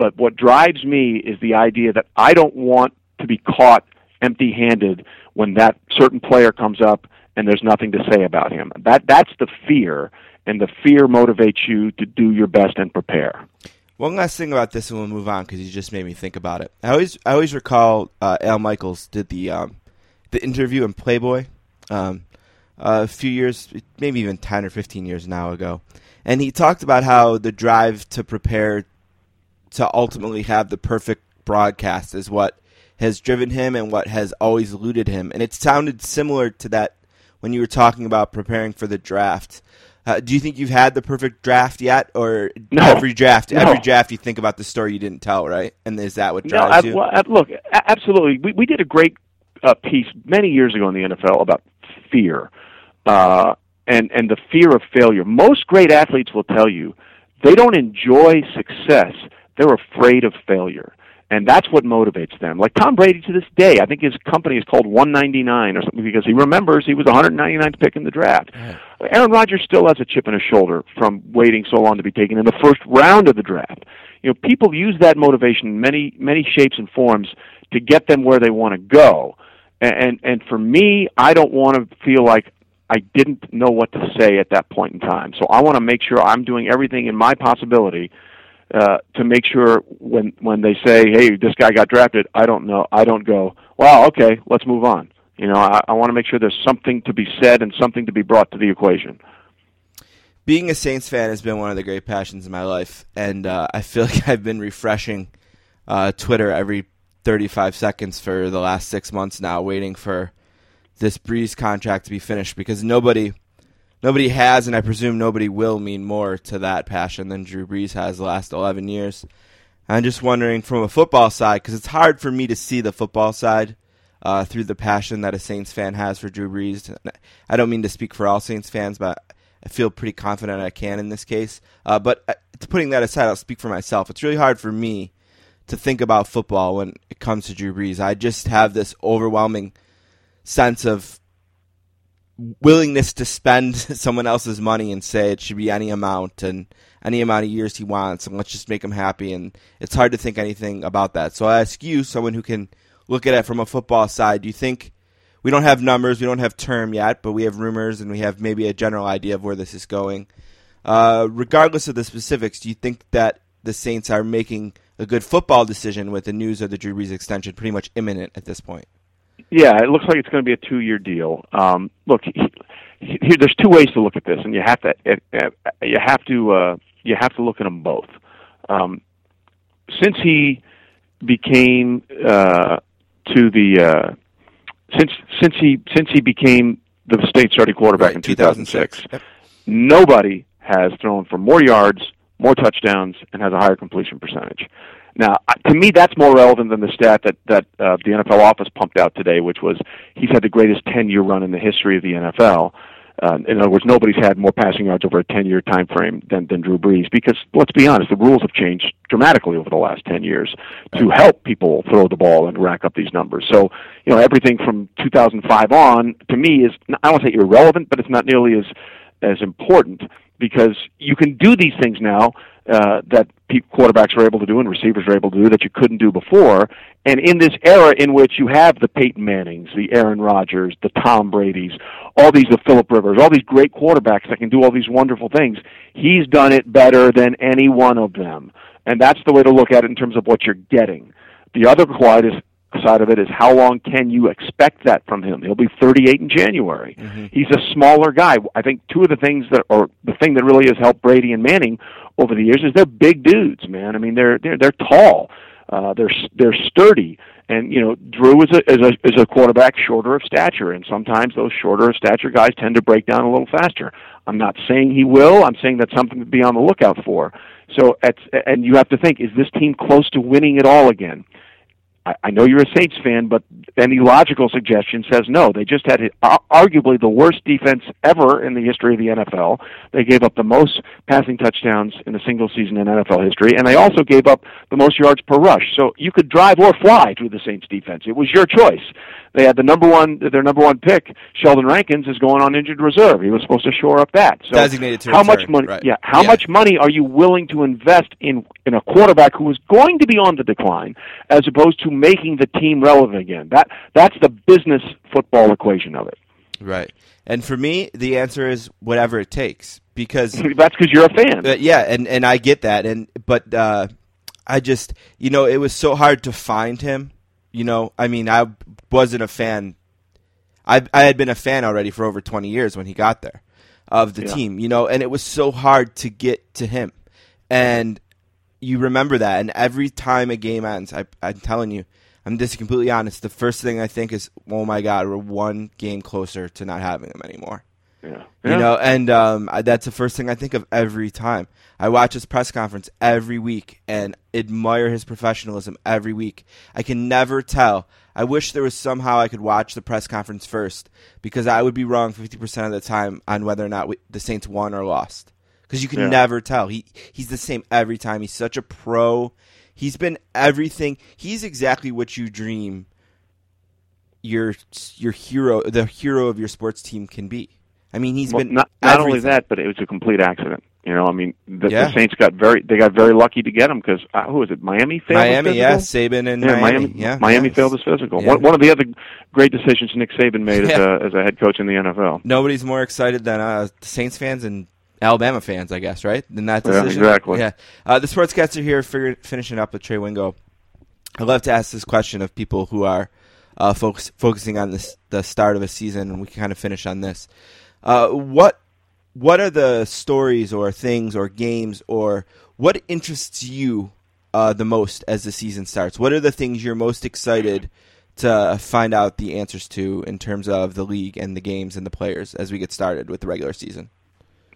but what drives me is the idea that I don't want to be caught empty-handed when that certain player comes up and there's nothing to say about him. That that's the fear, and the fear motivates you to do your best and prepare. One last thing about this, and we'll move on because you just made me think about it. I always, I always recall uh, Al Michaels did the um, the interview in Playboy um, a few years, maybe even ten or fifteen years now ago, and he talked about how the drive to prepare to ultimately have the perfect broadcast is what has driven him and what has always eluded him. And it sounded similar to that when you were talking about preparing for the draft. Uh, do you think you've had the perfect draft yet, or No. every draft, No. every draft you think about the story you didn't tell, right? And is that what No, I, you? well, I, look, absolutely. We we did a great uh, piece many years ago in the NFL about fear, uh, and and the fear of failure. Most great athletes will tell you they don't enjoy success; they're afraid of failure, and that's what motivates them. Like Tom Brady to this day, I think his company is called 199 or something because he remembers he was 199th pick in the draft. Aaron Rodgers still has a chip on his shoulder from waiting so long to be taken in the first round of the draft. You know, people use that motivation in many many shapes and forms to get them where they want to go. And, and for me, I don't want to feel like I didn't know what to say at that point in time. So I want to make sure I'm doing everything in my possibility uh, to make sure when when they say, "Hey, this guy got drafted," I don't know. I don't go, "Well, okay, let's move on." You know, I, I want to make sure there's something to be said and something to be brought to the equation. Being a Saints fan has been one of the great passions in my life, and uh, I feel like I've been refreshing uh, Twitter every 35 seconds for the last six months now, waiting for this Brees contract to be finished because nobody, nobody has, and I presume nobody will mean more to that passion than Drew Brees has the last 11 years. I'm just wondering from a football side because it's hard for me to see the football side uh, through the passion that a Saints fan has for Drew Brees. I don't mean to speak for all Saints fans, but I feel pretty confident I can in this case. Uh, but uh, putting that aside, I'll speak for myself. It's really hard for me to think about football when it comes to Drew Brees. I just have this overwhelming sense of willingness to spend someone else's money and say it should be any amount and any amount of years he wants and let's just make him happy and it's hard to think anything about that. So I ask you, someone who can look at it from a football side, do you think we don't have numbers, we don't have term yet, but we have rumors and we have maybe a general idea of where this is going. Uh, regardless of the specifics, do you think that the Saints are making a good football decision with the news of the Drew Brees extension pretty much imminent at this point? Yeah, it looks like it's going to be a two-year deal. Um, look, he, he, there's two ways to look at this, and you have to uh, you have to uh, you have to look at them both. Um, since he became uh, to the uh, since since he since he became the state starting quarterback in 2006, Yep. nobody has thrown for more yards, more touchdowns, and has a higher completion percentage. Now, to me, that's more relevant than the stat that that uh, the NFL office pumped out today, which was he's had the greatest 10-year run in the history of the NFL. Uh, in other words, nobody's had more passing yards over a 10-year time frame than, than Drew Brees because, let's be honest, the rules have changed dramatically over the last 10 years to help people throw the ball and rack up these numbers. So, you know, everything from 2005 on, to me, is, I don't want to say irrelevant, but it's not nearly as, as important because you can do these things now uh, that pe- quarterbacks are able to do and receivers are able to do that you couldn't do before. And in this era in which you have the Peyton Mannings, the Aaron Rodgers, the Tom Brady's, all these the Philip Rivers, all these great quarterbacks that can do all these wonderful things, he's done it better than any one of them. And that's the way to look at it in terms of what you're getting. The other side is side of it is how long can you expect that from him? He'll be 38 in January. Mm-hmm. He's a smaller guy. I think two of the things that, or the thing that really has helped Brady and Manning over the years is they're big dudes, man. I mean, they're they're they're tall, uh, they're they're sturdy, and you know, Drew is a is a is a quarterback shorter of stature, and sometimes those shorter of stature guys tend to break down a little faster. I'm not saying he will. I'm saying that's something to be on the lookout for. So, at, and you have to think: is this team close to winning it all again? I, I know you're a Saints fan, but any logical suggestion says no. They just had uh, arguably the worst defense ever in the history of the NFL. They gave up the most passing touchdowns in a single season in NFL history, and they also gave up the most yards per rush. So you could drive or fly through the Saints defense. It was your choice. They had the number one, their number one pick, Sheldon Rankins, is going on injured reserve. He was supposed to shore up that. So Designated to how return, much money? right. Yeah, how Yeah. much money are you willing to invest in in a quarterback who is going to be on the decline, as opposed to making the team relevant again? That that's the business football equation of it. Right. And for me, the answer is whatever it takes because That's because you're a fan. Uh, yeah, and and I get that, and but uh, I just you know it was so hard to find him. You know, I mean, I wasn't a fan. I I had been a fan already for over twenty years when he got there of the Yeah. team. You know, and it was so hard to get to him, and you remember that. And every time a game ends, I, I'm telling you, I'm just completely honest. The first thing I think is, oh my god, we're one game closer to not having him anymore. Yeah. You know, and um, I, that's the first thing I think of every time. I watch his press conference every week and admire his professionalism every week. I can never tell. I wish there was somehow I could watch the press conference first because I would be wrong 50% of the time on whether or not we, the Saints won or lost. Because you can Yeah. never tell. He He's the same every time. He's such a pro. He's been everything. He's exactly what you dream your your hero, the hero of your sports team can be. I mean, he's Well, been not not only that, but it was a complete accident. You know, I mean, the, Yeah. the Saints got very they got very lucky to get him because uh, who was it? Miami failed. Miami, yeah, Saban and Yeah, Miami, yeah, Miami yes. failed his physical. Yeah. One, one of the other great decisions Nick Saban made as a as a head coach in the NFL. Nobody's more excited than uh, Saints fans and Alabama fans, I guess, right? Than that Yeah, decision. exactly. Yeah. Uh, the sportscaster here, figure, finishing up with Trey Wingo. I love to ask this question of people who are uh, focus, focusing on this the start of a season, and we can kind of finish on this. Uh, what what are the stories or things or games or what interests you uh, the most as the season starts? What are the things you're most excited to find out the answers to in terms of the league and the games and the players as we get started with the regular season?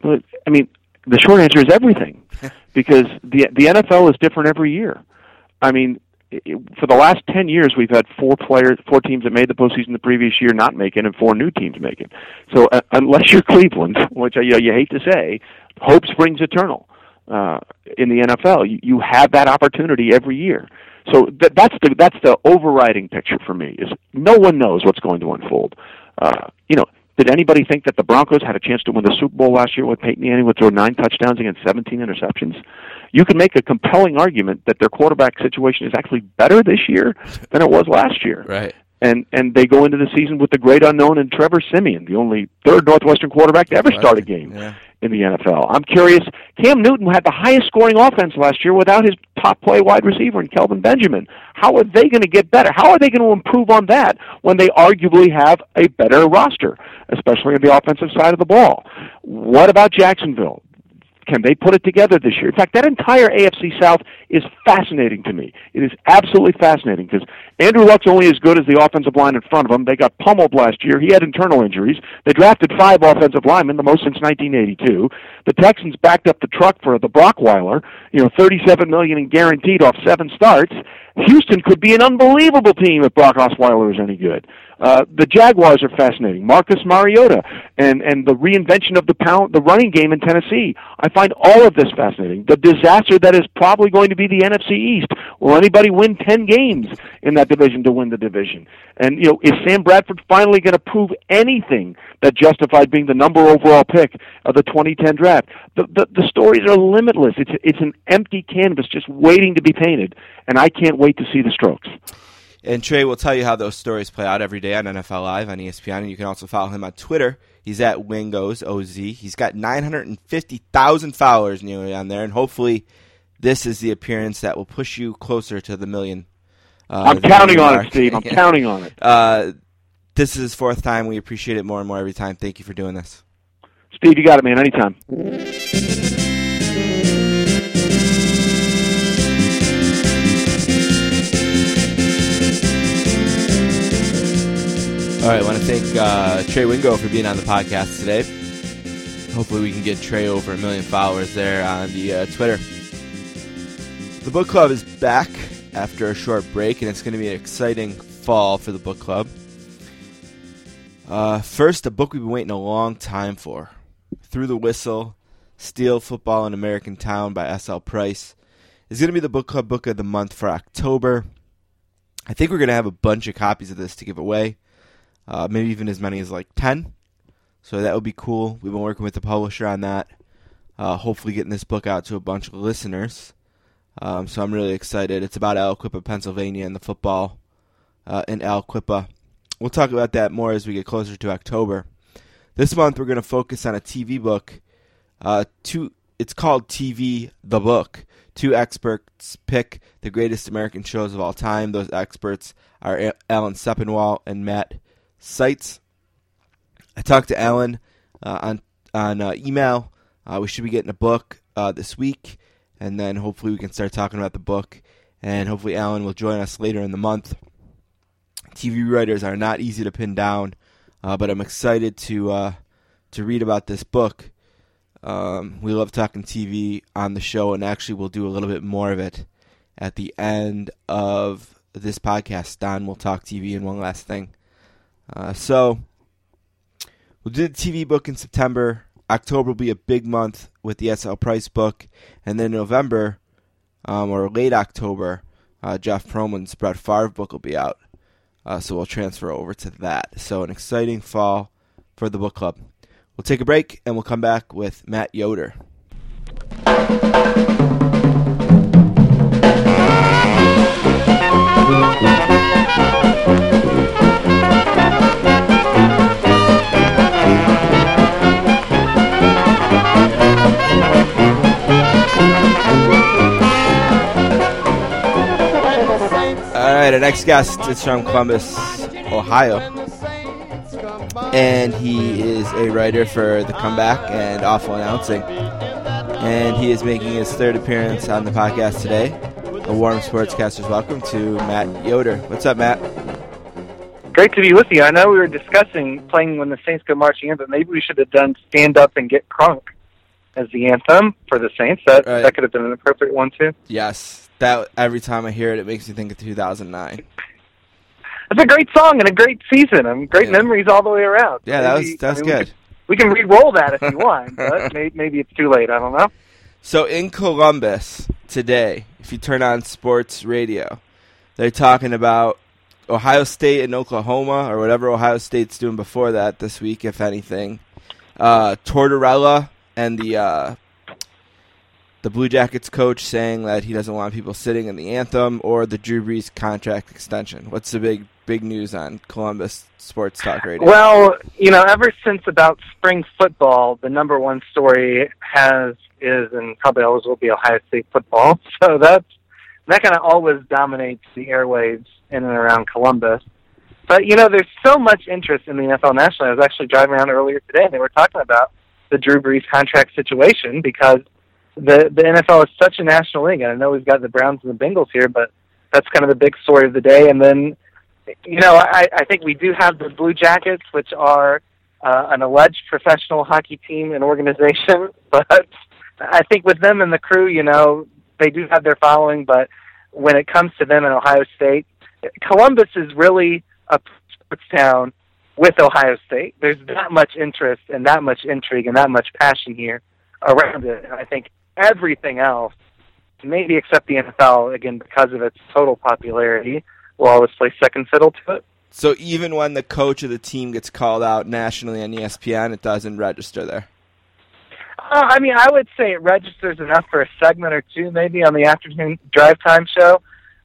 But I mean, the short answer is everything, because the the NFL is different every year. I mean, for the last ten years, we've had four players, four teams that made the postseason the previous year not make it, and four new teams make it. So uh, unless you're Cleveland, which uh, you, you hate to say, hope springs eternal uh, in the NFL. You, you have that opportunity every year. So th- that's the that's the overriding picture for me. Is no one knows what's going to unfold. Uh, you know, did anybody think that the Broncos had a chance to win the Super Bowl last year with Peyton Manning would throw nine touchdowns against 17 interceptions? You can make a compelling argument that their quarterback situation is actually better this year than it was last year. Right. And and they go into the season with the great unknown and Trevor Siemian, the only third Northwestern quarterback to ever start a game Yeah. in the NFL. I'm curious. Cam Newton had the highest scoring offense last year without his top play wide receiver in Kelvin Benjamin. How are they going to get better? How are they going to improve on that when they arguably have a better roster, especially on the offensive side of the ball? What about Jacksonville? Can they put it together this year? In fact, that entire AFC South is fascinating to me. It is absolutely fascinating because Andrew Luck's only as good as the offensive line in front of him. They got pummeled last year. He had internal injuries. They drafted five offensive linemen, the most since 1982. The Texans backed up the truck for the Brockweiler, you know, 37 million in guaranteed off seven starts. Houston could be an unbelievable team if Brock Osweiler is any good. Uh, the Jaguars are fascinating. Marcus Mariota and and the reinvention of the pound the running game in Tennessee. I find all of this fascinating. The disaster that is probably going to be the NFC East. Will anybody win ten games in that division to win the division? And you know, is Sam Bradford finally going to prove anything that justified being the number overall pick of the 2010 draft? The, the the stories are limitless. It's it's an empty canvas just waiting to be painted, and I can't wait to see the strokes. And Trey will tell you how those stories play out every day on NFL Live on ESPN, and you can also follow him on Twitter. He's at Wingos OZ. He's got 950,000 followers nearly on there, and hopefully, this is the appearance that will push you closer to the million. Uh, I'm counting on it, Steve. I'm counting on it. Uh, this is his fourth time. We appreciate it more and more every time. Thank you for doing this. Steve, you got it, man. Anytime. All right, I want to thank uh, Trey Wingo for being on the podcast today. Hopefully, we can get Trey over a million followers there on the uh, Twitter. The book club is back after a short break, and it's going to be an exciting fall for the book club. Uh, first, a book we've been waiting a long time for Through the Whistle Steel Football in American Town by S.L. Price is going to be the book club book of the month for October. I think we're going to have a bunch of copies of this to give away uh, maybe even as many as like 10. So that would be cool. We've been working with the publisher on that. Uh, hopefully, getting this book out to a bunch of listeners. Um, so I'm really excited. It's about Aliquippa, Pennsylvania, and the football uh, in Aliquippa. We'll talk about that more as we get closer to October. This month, we're going to focus on a TV book. Uh, two, it's called TV The Book. Two experts pick the greatest American shows of all time. Those experts are Alan Sepinwall and Matt Seitz. I talked to Alan uh, on on uh, email. Uh, we should be getting a book uh, this week, and then hopefully we can start talking about the book. And hopefully Alan will join us later in the month. TV writers are not easy to pin down, uh, but I'm excited to uh, to read about this book. Um, we love talking TV on the show, and actually we'll do a little bit more of it at the end of this podcast. Don will talk TV and one last thing. Uh, so we'll do the TV book in September. October will be a big month with the SL Price book, and then November um, or late October, uh, Jeff Pearlman's Brett Favre book will be out. Uh, so we'll transfer over to that. So an exciting fall for the book club. We'll take a break and we'll come back with Matt Yoder. Right, our next guest is from Columbus, Ohio. And he is a writer for The Comeback and Awful Announcing. And he is making his third appearance on the podcast today. A warm sportscaster's welcome to Matt Yoder. What's up, Matt? Great to be with you. I know we were discussing playing when the Saints go marching in, but maybe we should have done Stand Up and Get Crunk as the anthem for the Saints. That right. that could have been an appropriate one too. Yes, that every time I hear it, it makes me think of 2009. It's a great song and a great season and great yeah. memories all the way around. Yeah, that was that's I mean, good. We can, we can re-roll that if you want, but maybe, maybe it's too late. I don't know. So in Columbus today, if you turn on sports radio, they're talking about Ohio State and Oklahoma, or whatever Ohio State's doing before that this week, if anything. Uh, Tortorella and the uh, the Blue Jackets coach saying that he doesn't want people sitting in the anthem, or the Drew Brees contract extension. What's the big big news on Columbus Sports Talk Radio? Well, you know, ever since about spring football, the number one story has is and probably always will be Ohio State football. So that's that kind of always dominates the airwaves in and around Columbus. But you know, there's so much interest in the NFL nationally. I was actually driving around earlier today, and they were talking about the Drew Brees contract situation because the the NFL is such a national league. And I know we've got the Browns and the Bengals here, but that's kind of the big story of the day. And then, you know, I, I think we do have the Blue Jackets, which are uh, an alleged professional hockey team and organization. But I think with them and the crew, you know, they do have their following. But when it comes to them in Ohio State, Columbus is really a sports Town with Ohio State. There's that much interest and that much intrigue and that much passion here around it. And I think everything else, maybe except the NFL, again because of its total popularity, will always play second fiddle to it. So even when the coach of the team gets called out nationally on ESPN, it doesn't register there. Uh, I mean, I would say it registers enough for a segment or two, maybe on the afternoon drive time show.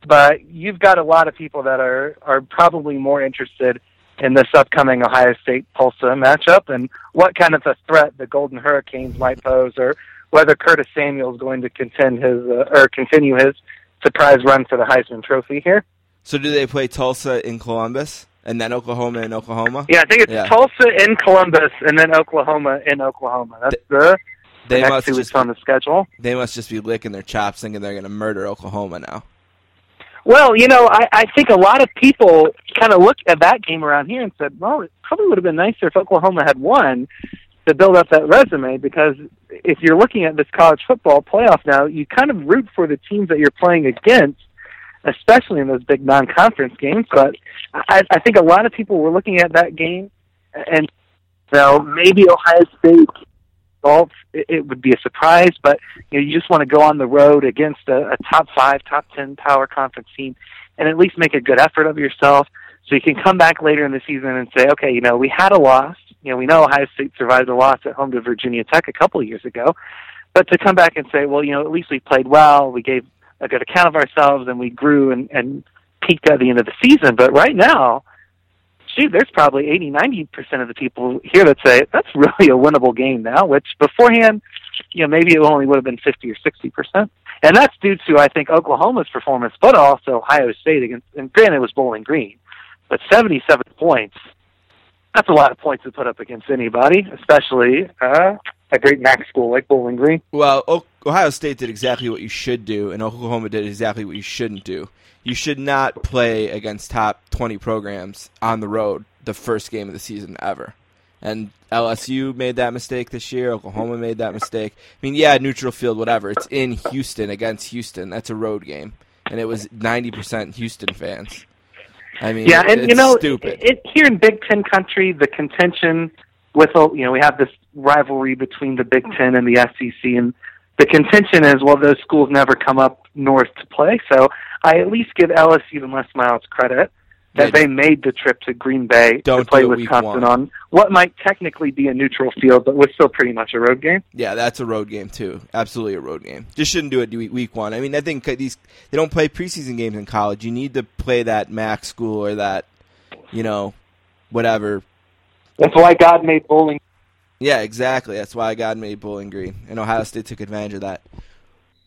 But you've got a lot of people that are are probably more interested in this upcoming Ohio State Tulsa matchup and what kind of a threat the Golden Hurricanes might pose, or whether Curtis Samuel is going to contend his uh, or continue his surprise run for the Heisman Trophy here. So do they play Tulsa in Columbus and then Oklahoma in Oklahoma? Yeah, I think it's Yeah. Tulsa in Columbus and then Oklahoma in Oklahoma. That's the, the They next must two weeks on the schedule. they must just be licking their chops, thinking they're going to murder Oklahoma now. Well, you know, I, I think a lot of people kind of looked at that game around here and said, well, it probably would have been nicer if Oklahoma had won to build up that resume because if you're looking at this college football playoff now, you kind of root for the teams that you're playing against, especially in those big non-conference games. But I, I think a lot of people were looking at that game and, you know, maybe Ohio State results, it, it would be a surprise, but you know, you just want to go on the road against a, a top five, top ten power conference team and at least make a good effort of yourself so you can come back later in the season and say, okay, you know, we had a loss. You know, we know Ohio State survived a loss at home to Virginia Tech a couple of years ago. But to come back and say, well, you know, at least we played well, we gave a good account of ourselves and we grew and, and peaked at the end of the season. But right now, shoot, there's probably 80, 90% of the people here that say that's really a winnable game now, which beforehand, you know, maybe it only would have been 50 or 60%. And that's due to, I think, Oklahoma's performance, but also Ohio State against, and granted it was Bowling Green, but 77 points, that's a lot of points to put up against anybody, especially uh, a great MAC school like Bowling Green. Well, Ohio State did exactly what you should do, and Oklahoma did exactly what you shouldn't do. You should not play against top 20 programs on the road the first game of the season ever. And LSU made that mistake this year. Oklahoma made that mistake. I mean, yeah, neutral field, whatever. It's in Houston against Houston. That's a road game, and it was 90% Houston fans. I mean, Yeah, and it's you know, stupid. It, here in Big Ten country, the contention with uh, you know we have this rivalry between the Big Ten and the SEC, and the contention is well those schools never come up north to play. So I at least give LSU and Les Miles credit that they made the trip to Green Bay Don't to play Wisconsin on what might technically be a neutral field, but was still pretty much a road game. Yeah, that's a road game too. Absolutely a road game. Just shouldn't do it week week one. I mean, I think these they don't play preseason games in college. You need to play that MAC school or that, you know, whatever. That's why God made bowling. Yeah, exactly. That's why God made Bowling Green, and Ohio State took advantage of that.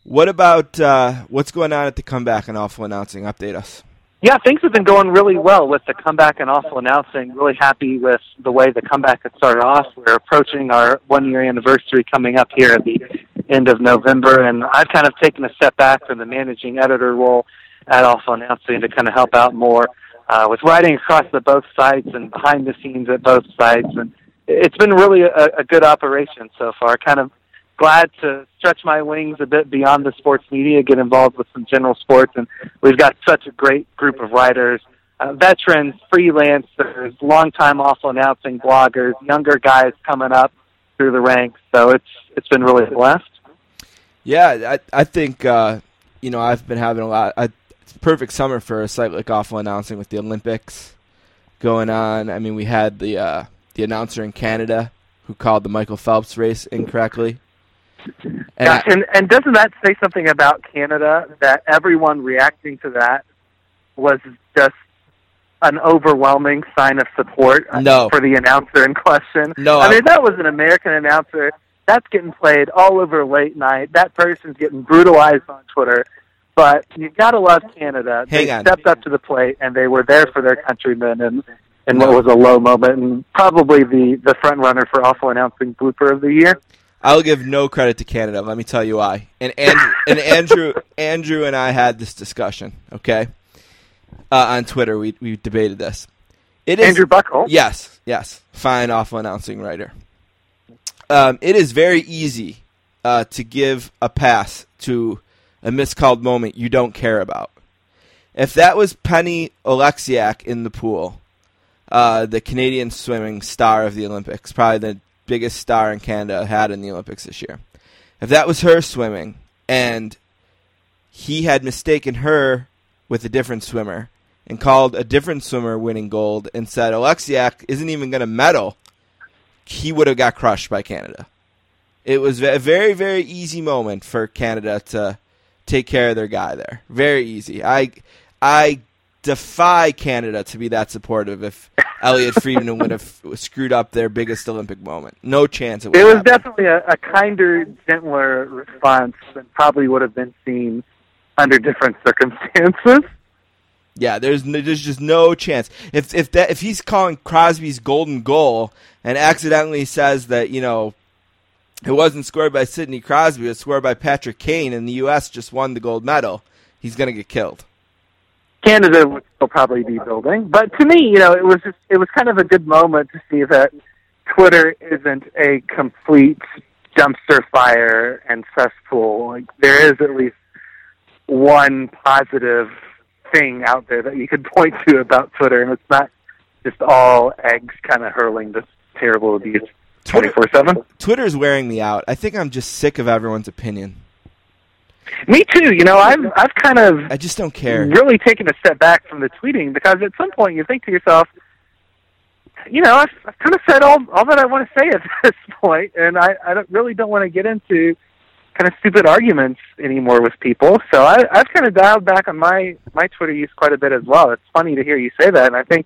What about uh, what's going on at the comeback and awful announcing? Update us. Yeah, things have been going really well with the comeback and Awful Announcing. Really happy with the way the comeback has started off. We're approaching our one year anniversary coming up here at the end of November, and I've kind of taken a step back from the managing editor role at Awful Announcing to kind of help out more uh, with writing across the both sites and behind the scenes at both sites, and it's been really a, a good operation so far. Kind of glad to stretch my wings a bit beyond the sports media, get involved with some general sports, and we've got such a great group of writers, uh, veterans, freelancers, longtime awful announcing bloggers, younger guys coming up through the ranks. So it's it's been really blessed. Yeah, I I think uh, you know I've been having a lot. I, it's a perfect summer for a site like awful announcing with the Olympics going on. I mean, we had the uh, the announcer in Canada who called the Michael Phelps race incorrectly. And yeah, I- and and doesn't that say something about Canada that everyone reacting to that was just an overwhelming sign of support uh, No. for the announcer in question? No, I I- mean that was an American announcer. That's getting played all over late night. That person's getting brutalized on Twitter. But you've gotta love Canada. Hang they on. stepped up to the plate and they were there for their countrymen and in No. what was a low moment and probably the the front runner for awful announcing blooper of the year. I'll give no credit to Canada. Let me tell you why. And Andrew, and Andrew, Andrew and I had this discussion. Okay, uh, on Twitter, we we debated this. It is Andrew Bucholtz. Yes, yes. Fine, awful announcing writer. Um, it is very easy uh, to give a pass to a miscalled moment you don't care about. If that was Penny Oleksiak in the pool, uh, the Canadian swimming star of the Olympics, probably the biggest star in Canada had in the Olympics this year. If that was her swimming and he had mistaken her with a different swimmer and called a different swimmer winning gold and said Oleksiak isn't even going to medal, he would have got crushed by Canada. It was a very, very easy moment for Canada to take care of their guy there. Very easy. I, I defy Canada to be that supportive if Elliotte Friedman would have screwed up their biggest Olympic moment. No chance. It, It was happen. definitely a, a kinder, gentler response than probably would have been seen under different circumstances. Yeah, there's no, there's just no chance. If if that if he's calling Crosby's golden goal and accidentally says that you know it wasn't scored by Sidney Crosby, it was scored by Patrick Kane, and the U.S. just won the gold medal, he's gonna get killed. Canada would still probably be building. But to me, you know, it was just it was kind of a good moment to see that Twitter isn't a complete dumpster fire and cesspool. Like there is at least one positive thing out there that you could point to about Twitter, and it's not just all eggs kind of hurling this terrible abuse twenty four seven. Twitter's wearing me out. I think I'm just sick of everyone's opinion. Me too. You know, I've I've kind of I just don't care. really taken a step back from the tweeting because at some point you think to yourself, you know, I've, I've kind of said all all that I want to say at this point, and I I don't, really don't want to get into kind of stupid arguments anymore with people. So I I've kind of dialed back on my my Twitter use quite a bit as well. It's funny to hear you say that, and I think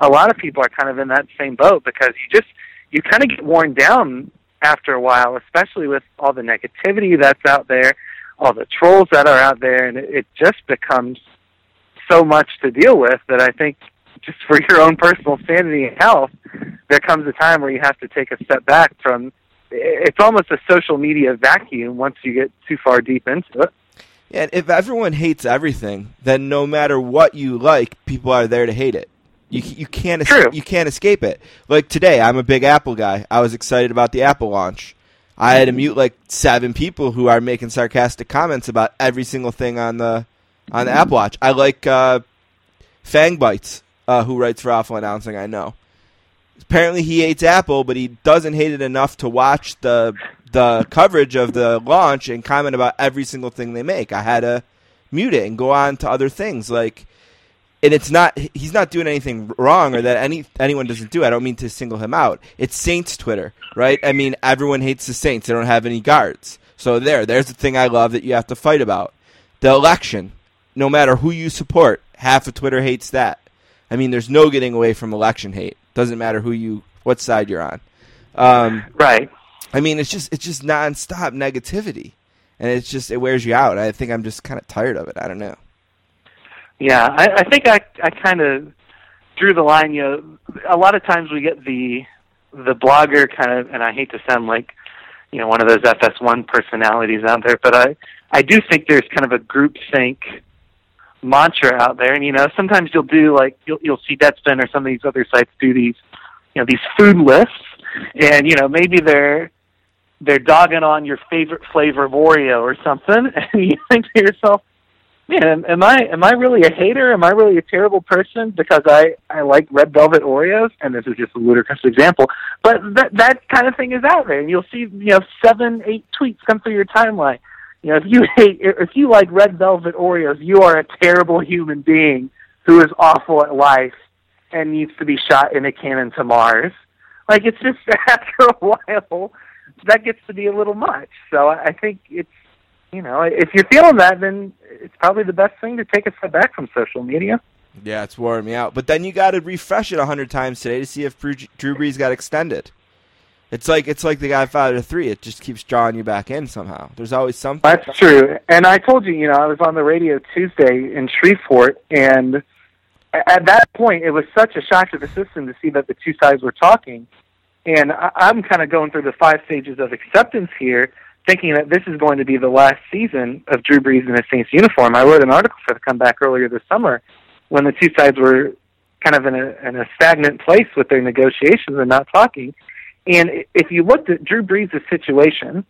a lot of people are kind of in that same boat because you just you kind of get worn down after a while, especially with all the negativity that's out there, all the trolls that are out there, and it, just becomes so much to deal with that I think just for your own personal sanity and health, there comes a time where you have to take a step back from. It's almost a social media vacuum once you get too far deep into it. Yeah, and if everyone hates everything, then no matter what you like, people are there to hate it. You you can't es- you can't escape it. Like today, I'm a big Apple guy. I was excited about the Apple launch. I had to mute like seven people who are making sarcastic comments about every single thing on the on the Apple Watch. I like uh, Fang Bites, uh, who writes for Awful Announcing. I know. Apparently, he hates Apple, but he doesn't hate it enough to watch the the coverage of the launch and comment about every single thing they make. I had to mute it and go on to other things like and it's not he's not doing anything wrong or that any anyone doesn't do. I don't mean to single him out. It's Saints Twitter, right? I mean everyone hates the Saints. They don't have any guards. So there, there's the thing I love that you have to fight about. The election, no matter who you support, half of Twitter hates that. I mean, there's no getting away from election hate. Doesn't matter who you what side you're on. Um, Right. I mean, it's just it's just nonstop negativity, and it's just it wears you out. I think I'm just kind of tired of it. I don't know. Yeah, I, I think I I kind of drew the line. You know, a lot of times we get the the blogger kind of, and I hate to sound like you know one of those FS1 personalities out there, but I I do think there's kind of a group think mantra out there, and you know sometimes you'll do like you'll you'll see Deadspin or some of these other sites do these you know these food lists, and you know maybe they're they're dogging on your favorite flavor of Oreo or something, and you think to yourself man, am, I am I really a hater? Am I really a terrible person because I I like red velvet Oreos? And this is just a ludicrous example, but that that kind of thing is out there, and you'll see you know seven eight tweets come through your timeline. You know, if you hate if you like red velvet Oreos, you are a terrible human being who is awful at life and needs to be shot in a cannon to Mars. Like it's just after a while that gets to be a little much. So I think it's you know, if you're feeling that, then it's probably the best thing to take a step back from social media. Yeah, it's wearing me out. But then you got to refresh it a hundred times today to see if Drew Brees got extended. It's like it's like the Godfather three. It just keeps drawing you back in somehow. There's always something. That's true. And I told you, you know, I was on the radio Tuesday in Shreveport, and at that point, it was such a shock to the system to see that the two sides were talking. And I- I'm kind of going through the five stages of acceptance here, thinking that this is going to be the last season of Drew Brees in a Saints uniform. I wrote an article for the comeback earlier this summer when the two sides were kind of in a, in a stagnant place with their negotiations and not talking. And if you looked at Drew Brees' situation,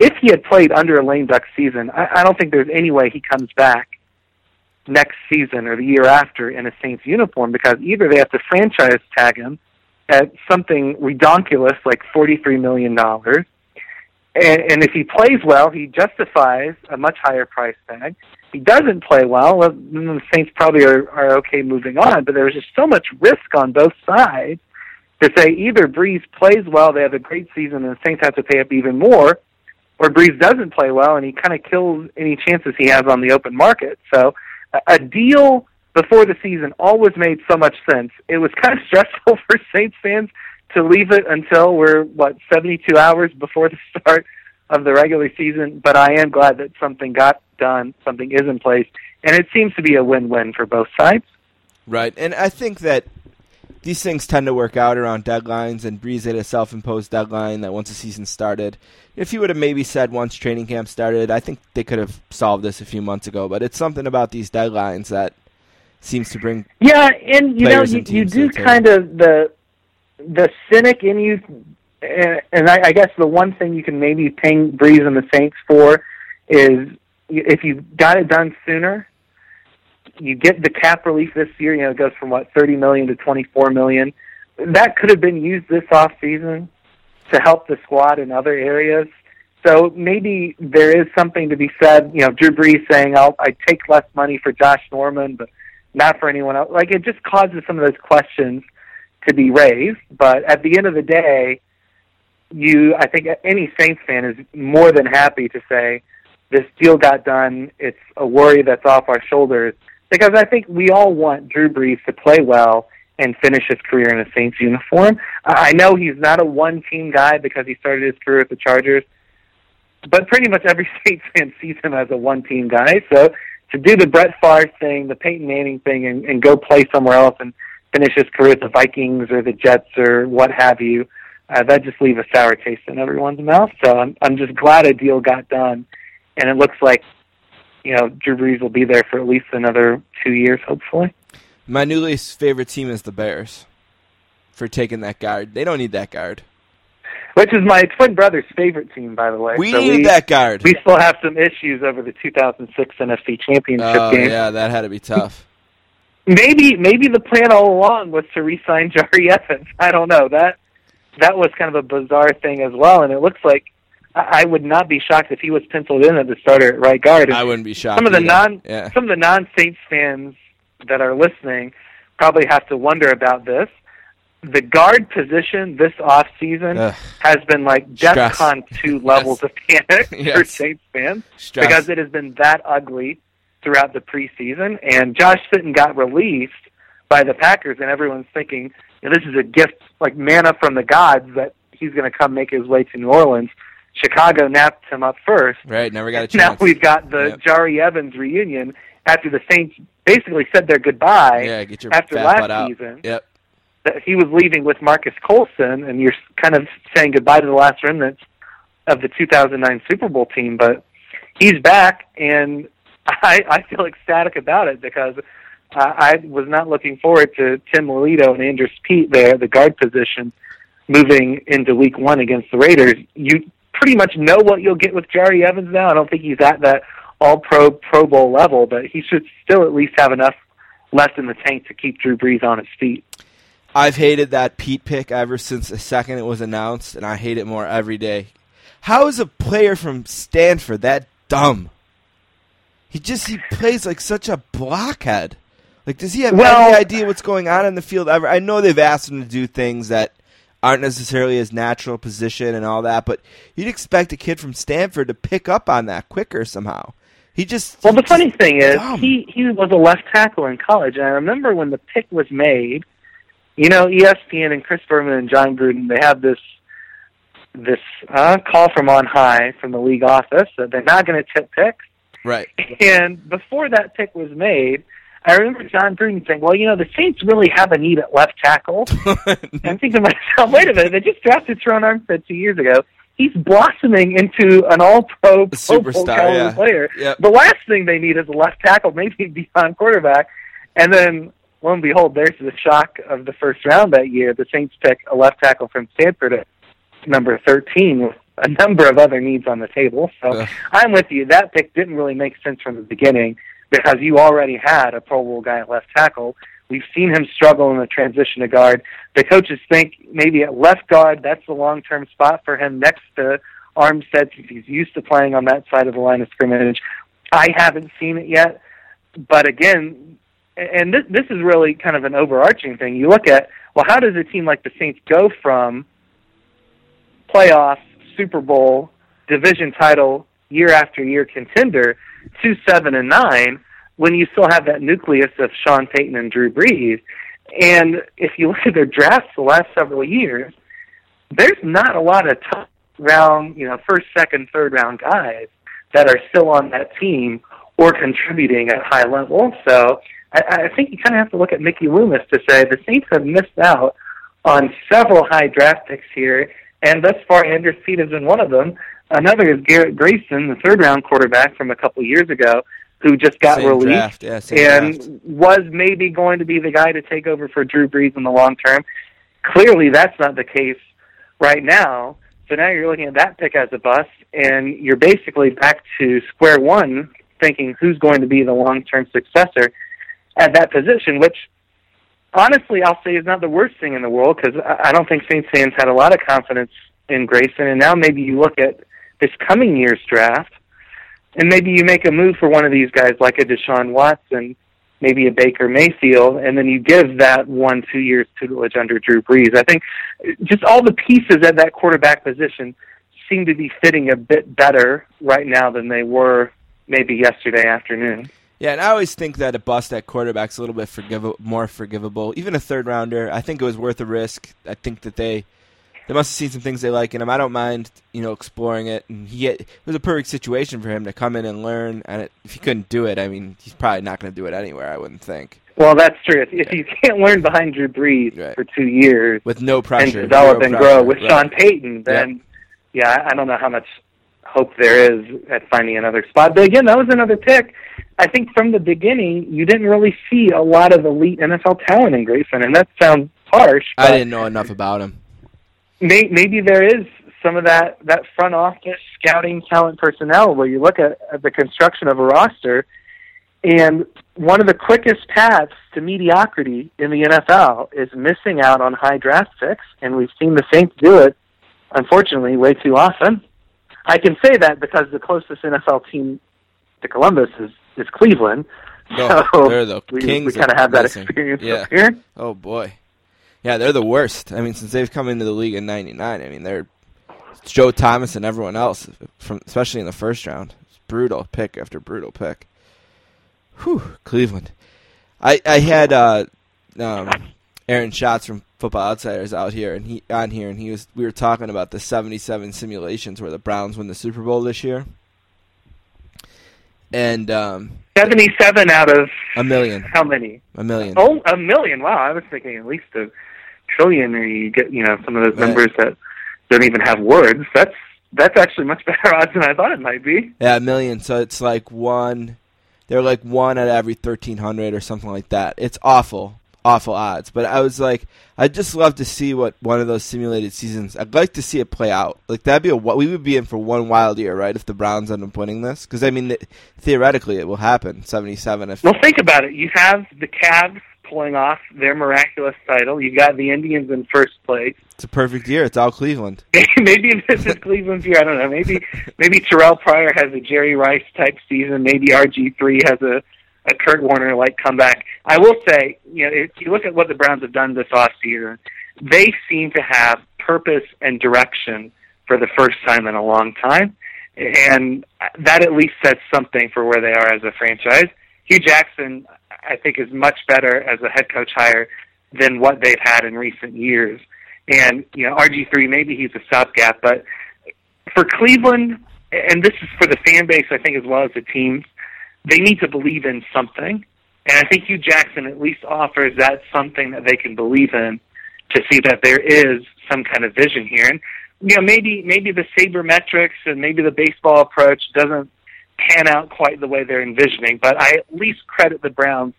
if he had played under a lame duck season, I, I don't think there's any way he comes back next season or the year after in a Saints uniform because either they have to franchise tag him at something redonkulous like $43 million, and, and if he plays well, he justifies a much higher price tag. He doesn't play well, well then the Saints probably are, are okay moving on, but there's just so much risk on both sides to say either Brees plays well, they have a great season, and the Saints have to pay up even more, or Brees doesn't play well and he kind of kills any chances he has on the open market. So a deal before the season always made so much sense. It was kind of stressful for Saints fans to leave it until we're what 72 hours before the start of the regular season, but I am glad that something got done, something is in place, and it seems to be a win-win for both sides. Right, and I think that these things tend to work out around deadlines, and Brees had a self-imposed deadline that once the season started, if he would have maybe said once training camp started, I think they could have solved this a few months ago. But it's something about these deadlines that seems to bring yeah, and you know you, you do kind of the the cynic in you, and, and I, I guess the one thing you can maybe ping Brees and the Saints for is if you got it done sooner you get the cap relief this year. You know, it goes from what thirty million to twenty four million. That could have been used this off season to help the squad in other areas. So maybe there is something to be said. You know, Drew Brees saying, "I'll I take less money for Josh Norman, but not for anyone else." Like it just causes some of those questions to be raised. But at the end of the day, you, I think any Saints fan is more than happy to say this deal got done. It's a worry that's off our shoulders because I think we all want Drew Brees to play well and finish his career in a Saints uniform. I know he's not a one-team guy because he started his career with the Chargers, but pretty much every Saints fan sees him as a one-team guy. So to do the Brett Favre thing, the Peyton Manning thing, and, and go play somewhere else and finish his career at the Vikings or the Jets or what have you, uh, that just leaves a sour taste in everyone's mouth. So I'm I'm just glad a deal got done, and it looks like you know, Drew Brees will be there for at least another two years, hopefully. My new least favorite team is the Bears for taking that guard. They don't need that guard. Which is my twin brother's favorite team, by the way. We so need we, that guard. We still have some issues over the 2006 NFC Championship game. oh, game. yeah, that had to be tough. Maybe maybe the plan all along was to re-sign Jahri Evans. I don't know. That that was kind of a bizarre thing as well, and it looks like I would not be shocked if he was penciled in as the starter at right guard. And I wouldn't be shocked. Some of the either. non yeah. some of the non Saints fans that are listening probably have to wonder about this. The guard position this off season Ugh. has been like. DEFCON two levels of panic for Saints fans Stress. because it has been that ugly throughout the preseason. And Josh Sitton got released by the Packers, and everyone's thinking you know, this is a gift, like manna from the gods, that he's going to come make his way to New Orleans. Chicago napped him up first. right, never got a chance. Now we've got the Yep. Jahri Evans reunion after the Saints basically said their goodbye yeah, get your after last season. Yep. That he was leaving with Marcus Colston, and you're kind of saying goodbye to the last remnants of the 2009 Super Bowl team. But he's back, and I, I feel ecstatic about it because uh, I was not looking forward to Tim Lelito and Andrus Peat there, the guard position, moving into Week One against the Raiders. You pretty much know what you'll get with Jahri Evans now. I don't think he's at that All Pro Pro Bowl level, but he should still at least have enough left in the tank to keep Drew Brees on his feet. I've hated that Pete pick ever since the second it was announced, and I hate it more every day. How is a player from Stanford that dumb? He just he plays like such a blockhead. Like, does he have Well- any idea what's going on in the field ever? I know they've asked him to do things that aren't necessarily his natural position and all that, but you'd expect a kid from Stanford to pick up on that quicker somehow. He just Well, the funny thing is, dumb. he he was a left tackle in college, and I remember when the pick was made. You know, ESPN and Chris Berman and Jon Gruden, they have this this uh, call from on high from the league office that they're not going to tip picks. Right. And before that pick was made, I remember Jon Gruden saying, "Well, you know, the Saints really have a need at left tackle." and I'm thinking to myself, "Wait a minute! They just drafted Terron Armstead two years ago. He's blossoming into an All-Pro, superstar, caliber yeah. player. Yep. The last thing they need is a left tackle, maybe beyond quarterback." And then, lo and behold, there's the shock of the first round that year. The Saints pick a left tackle from Stanford at number 13 with a number of other needs on the table. So. I'm with you. That pick didn't really make sense from the beginning. because you already had a Pro Bowl guy at left tackle. We've seen him struggle in the transition to guard. The coaches think maybe at left guard, that's the long term spot for him next to Armstead since he's used to playing on that side of the line of scrimmage. I haven't seen it yet, but again, and this this is really kind of an overarching thing. You look at well, how does a team like the Saints go from playoff, Super Bowl, division title, year after year contender to seven and nine when you still have that nucleus of Sean Payton and Drew Brees? And if you look at their drafts the last several years, there's not a lot of top round, you know, first, second, third round guys that are still on that team or contributing at high level. So I, I think you kind of have to look at Mickey Loomis to say the Saints have missed out on several high draft picks here, and thus far Andrus Peat has been one of them. Another is Garrett Grayson, the third round quarterback from a couple years ago, who just got Same released yeah, and draft. was maybe going to be the guy to take over for Drew Brees in the long term. Clearly, that's not the case right now. So now you're looking at that pick as a bust, and you're basically back to square one, thinking who's going to be the long-term successor at that position. Which, honestly, I'll say is not the worst thing in the world because I don't think Saints fans had a lot of confidence in Grayson, and now maybe you look at this coming year's draft, and maybe you make a move for one of these guys like a Deshaun Watson, maybe a Baker Mayfield, and then you give that one two years tutelage under Drew Brees. I think just all the pieces at that quarterback position seem to be fitting a bit better right now than they were maybe yesterday afternoon. Yeah, and I always think that a bust at quarterback's a little bit forgiv- more forgivable. Even a third rounder, I think it was worth a risk. I think that they they must have seen some things they like in him. I don't mind, you know, exploring it. And he it was a perfect situation for him to come in and learn. And it, if he couldn't do it, I mean, he's probably not going to do it anywhere. I wouldn't think Well, that's true. If, if you can't learn behind Drew Brees Right. for two years with no pressure and develop zero and pressure. grow with Right. Sean Payton, then yeah, I- I don't know how much hope there is at finding another spot. But again, that was another pick. I think from the beginning, you didn't really see a lot of elite NFL talent in Grayson, and that sounds harsh. I didn't know enough about him. may, maybe there is some of that that front office scouting talent personnel where you look at, at the construction of a roster and one of the quickest paths to mediocrity in the NFL is missing out on high draft picks and we've seen the Saints do it unfortunately way too often. I can say that because the closest NFL team to Columbus is is Cleveland. No, so they're the we, kings we kind of have that missing. experience Yeah. up here. Oh boy, yeah, they're the worst. I mean, since they've come into the league in '99, I mean, they're Joe Thomas and everyone else, from especially in the first round. It's brutal pick after brutal pick. Whew, Cleveland. I I had uh, um, Aaron Schatz from Football Outsiders out here and he on here, and he was we were talking about the '77 simulations where the Browns win the Super Bowl this year, and um, Seventy-seven out of a million, how many? a million. Oh, a million! Wow, I was thinking at least a trillion, or you get you know some of those Right. numbers that don't even have words. That's that's actually much better odds than I thought it might be. Yeah, a million. So it's like one. They're like one out of every thirteen hundred or something like that. It's awful, awful odds. But I was like, I'd just love to see what one of those simulated seasons. I'd like to see it play out. Like that'd be a we would be in for one wild year, right? If the Browns end up winning this, because I mean, th- theoretically, it will happen. Seventy-seven. If Well, think about it. You have the Cavs pulling off their miraculous title. You got the Indians in first place. it's a perfect year, it's all Cleveland. maybe this is Cleveland's year. I don't know. Maybe maybe Terrell Pryor has a Jerry Rice type season. Maybe RG three has a a Kurt Warner like comeback. I will say, you know, if you look at what the Browns have done this off season, they seem to have purpose and direction for the first time in a long time, and that at least says something for where they are as a franchise. Hue Jackson, I think, is much better as a head coach hire than what they've had in recent years. And you know, RG three maybe he's a stopgap, but for Cleveland, and this is for the fan base, I think, as well as the teams, they need to believe in something. And I think Hue Jackson at least offers that something that they can believe in to see that there is some kind of vision here. And you know, maybe maybe the sabermetrics and maybe the baseball approach doesn't pan out quite the way they're envisioning, but I at least credit the Browns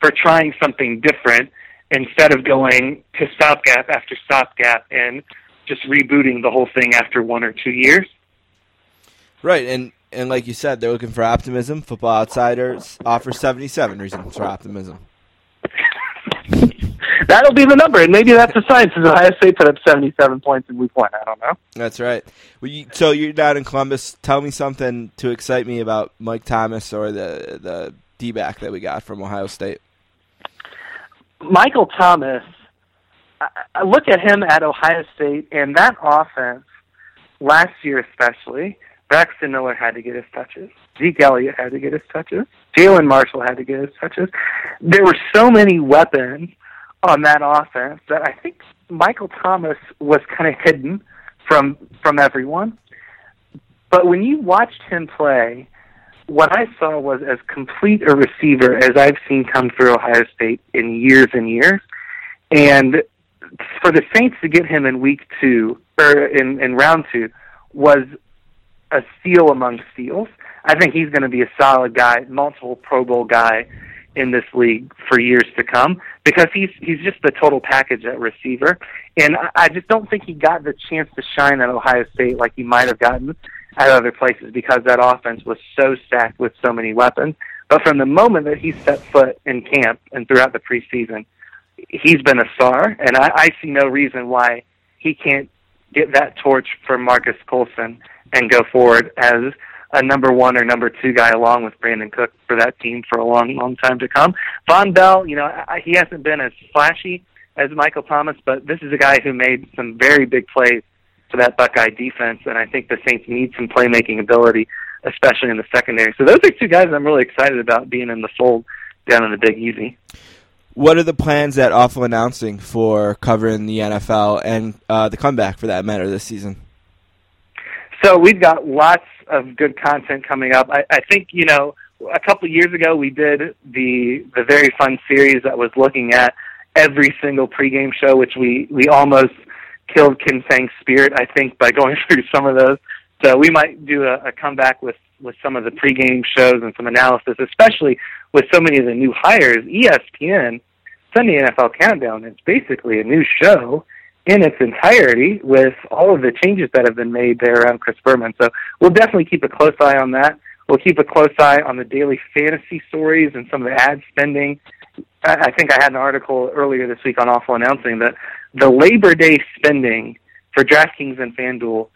for trying something different instead of going to stopgap after stopgap and just rebooting the whole thing after one or two years. Right, and and like you said, they're looking for optimism. Football Outsiders offers 77 reasons for optimism. That'll be the number, and maybe that's a sign since Ohio State put up 77 points in week one. I don't know. That's right. Well, you, so you're down in Columbus. Tell me something to excite me about Mike Thomas or the the D back that we got from Ohio State. Michael Thomas, I, I look at him at Ohio State, and that offense last year especially, Braxton Miller had to get his touches. Zeke Elliott had to get his touches. Jalen Marshall had to get his touches. There were so many weapons on that offense that I think Michael Thomas was kind of hidden from from everyone. But when you watched him play, what I saw was as complete a receiver as I've seen come through Ohio State in years and years. And for the Saints to get him in week two or in, in round two was a steal among steals. I think he's going to be a solid guy, multiple Pro Bowl guy in this league for years to come because he's he's just the total package at receiver. And I, I just don't think he got the chance to shine at Ohio State like he might have gotten at other places because that offense was so stacked with so many weapons. But from the moment that he set foot in camp and throughout the preseason, he's been a star, and I, I see no reason why he can't get that torch from Marcus Colston and go forward as a number one or number two guy along with Brandin Cook for that team for a long, long time to come. Vonn Bell, you know, I, he hasn't been as flashy as Michael Thomas, but this is a guy who made some very big plays for that Buckeye defense, and I think the Saints need some playmaking ability, especially in the secondary. So those are two guys I'm really excited about being in the fold down in the Big Easy. What are the plans that Awful Announcing for covering the NFL and uh, the comeback for that matter this season? So we've got lots of good content coming up. I, I think you know a couple of years ago we did the the very fun series that was looking at every single pregame show, which we we almost killed Ken Fang's spirit, I think, by going through some of those. So we might do a, a comeback with with some of the pregame shows and some analysis, especially with so many of the new hires. ESPN Sunday NFL Countdown is basically a new show in its entirety with all of the changes that have been made there around Chris Berman. So we'll definitely keep a close eye on that. We'll keep a close eye on the daily fantasy stories and some of the ad spending. I think I had an article earlier this week on Awful announcing that the Labor Day spending for DraftKings and FanDuel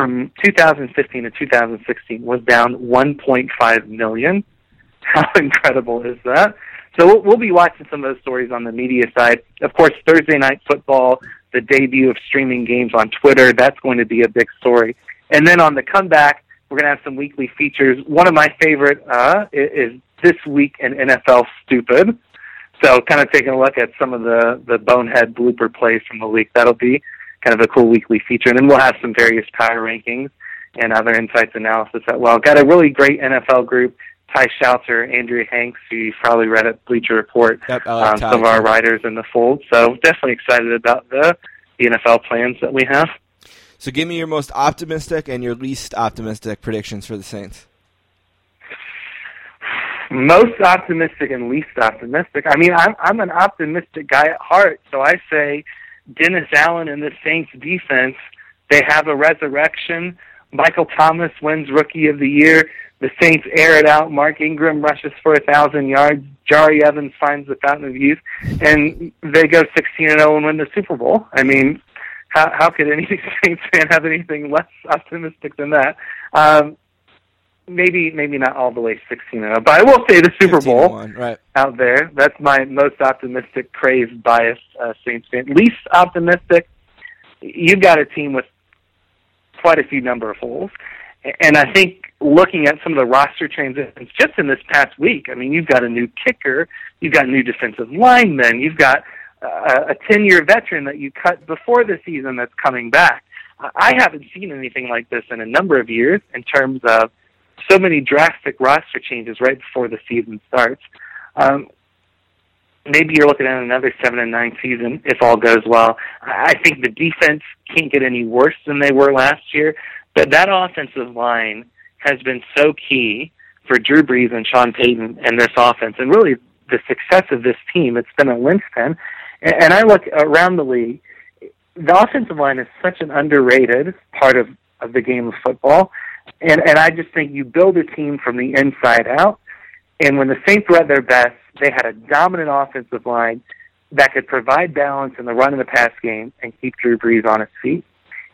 from 2015 to 2016 was down 1.5 million. How incredible is that? So we'll, we'll be watching some of those stories on the media side. Of course, Thursday night football, the debut of streaming games on Twitter, that's going to be a big story. And then on the comeback, we're going to have some weekly features. One of my favorite uh, is this week in NFL Stupid. So kind of taking a look at some of the the bonehead blooper plays from the week. That'll be kind of a cool weekly feature, and then we'll have some various power rankings and other insights analysis as well. Got a really great NFL group. Ty Schalter, Andrea Hangst, who you've probably read at Bleacher Report, Yep, like um, some of our writers in the fold. So definitely excited about the the NFL plans that we have. So give me your most optimistic and your least optimistic predictions for the Saints. most optimistic and least optimistic. I mean, I'm I'm an optimistic guy at heart, so I say Dennis Allen and the Saints defense, they have a resurrection. Michael Thomas wins rookie of the year. The Saints air it out. Mark Ingram rushes for a thousand yards. Jahri Evans finds the fountain of youth, and they go sixteen and zero and win the Super Bowl. I mean, how how could any Saints fan have anything less optimistic than that? Um, maybe maybe not all the way 16 0, but I will say the Super Bowl right? out there. That's my most optimistic, crazed, biased uh, Saints fan. Least optimistic, you've got a team with quite a few number of holes, and I think looking at some of the roster transitions just in this past week, I mean, you've got a new kicker, you've got new defensive linemen, you've got uh, a 10 year veteran that you cut before the season that's coming back. I haven't seen anything like this in a number of years in terms of so many drastic roster changes right before the season starts. Um, maybe you're looking at another seven and nine season if all goes well. I think the defense can't get any worse than they were last year, but that offensive line has been so key for Drew Brees and Sean Payton and this offense, and really the success of this team. It's been a linchpin. And I look around the league. The offensive line is such an underrated part of of the game of football. And and I just think you build a team from the inside out. And when the Saints were at their best, they had a dominant offensive line that could provide balance in the run and the pass game and keep Drew Brees on his feet.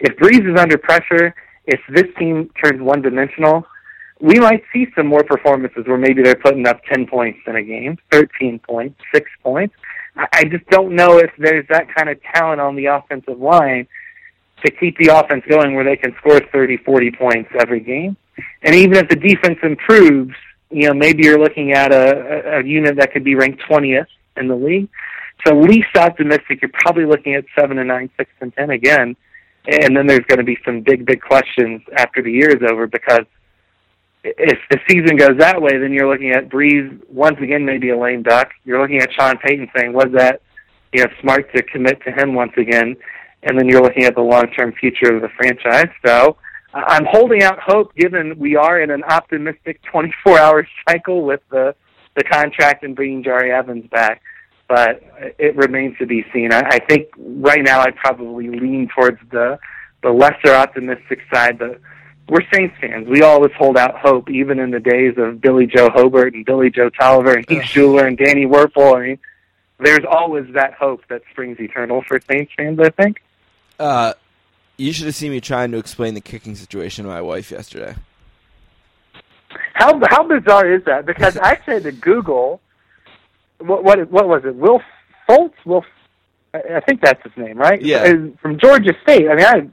If Brees is under pressure, if this team turns one dimensional, we might see some more performances where maybe they're putting up 10 points in a game, 13 points, 6 points. I just don't know if there's that kind of talent on the offensive line to keep the offense going where they can score 30, 40 points every game. And even if the defense improves, you know, maybe you're looking at a, a, a unit that could be ranked 20th in the league. So least optimistic, you're probably looking at 7 and 9, 6 and 10 again. And then there's going to be some big, big questions after the year is over because if the season goes that way, then you're looking at Brees once again maybe a lame duck. You're looking at Sean Payton saying, "Was that you know smart to commit to him once again?" And then you're looking at the long-term future of the franchise. So uh, I'm holding out hope, given we are in an optimistic 24-hour cycle with the the contract and bringing Jahri Evans back. But it remains to be seen. I, I think right now I'd probably lean towards the the lesser optimistic side, but we're Saints fans. We always hold out hope, even in the days of Billy Joe Hobert and Billy Joe Tolliver and Heath Shuler and Danny Wuerffel. I mean, there's always that hope that springs eternal for Saints fans. I think. Uh, you should have seen me trying to explain the kicking situation to my wife yesterday. How how bizarre is that? Because I had to Google what what what was it? Wil Lutz? Will I think that's his name, right? Yeah. From Georgia State. I mean, I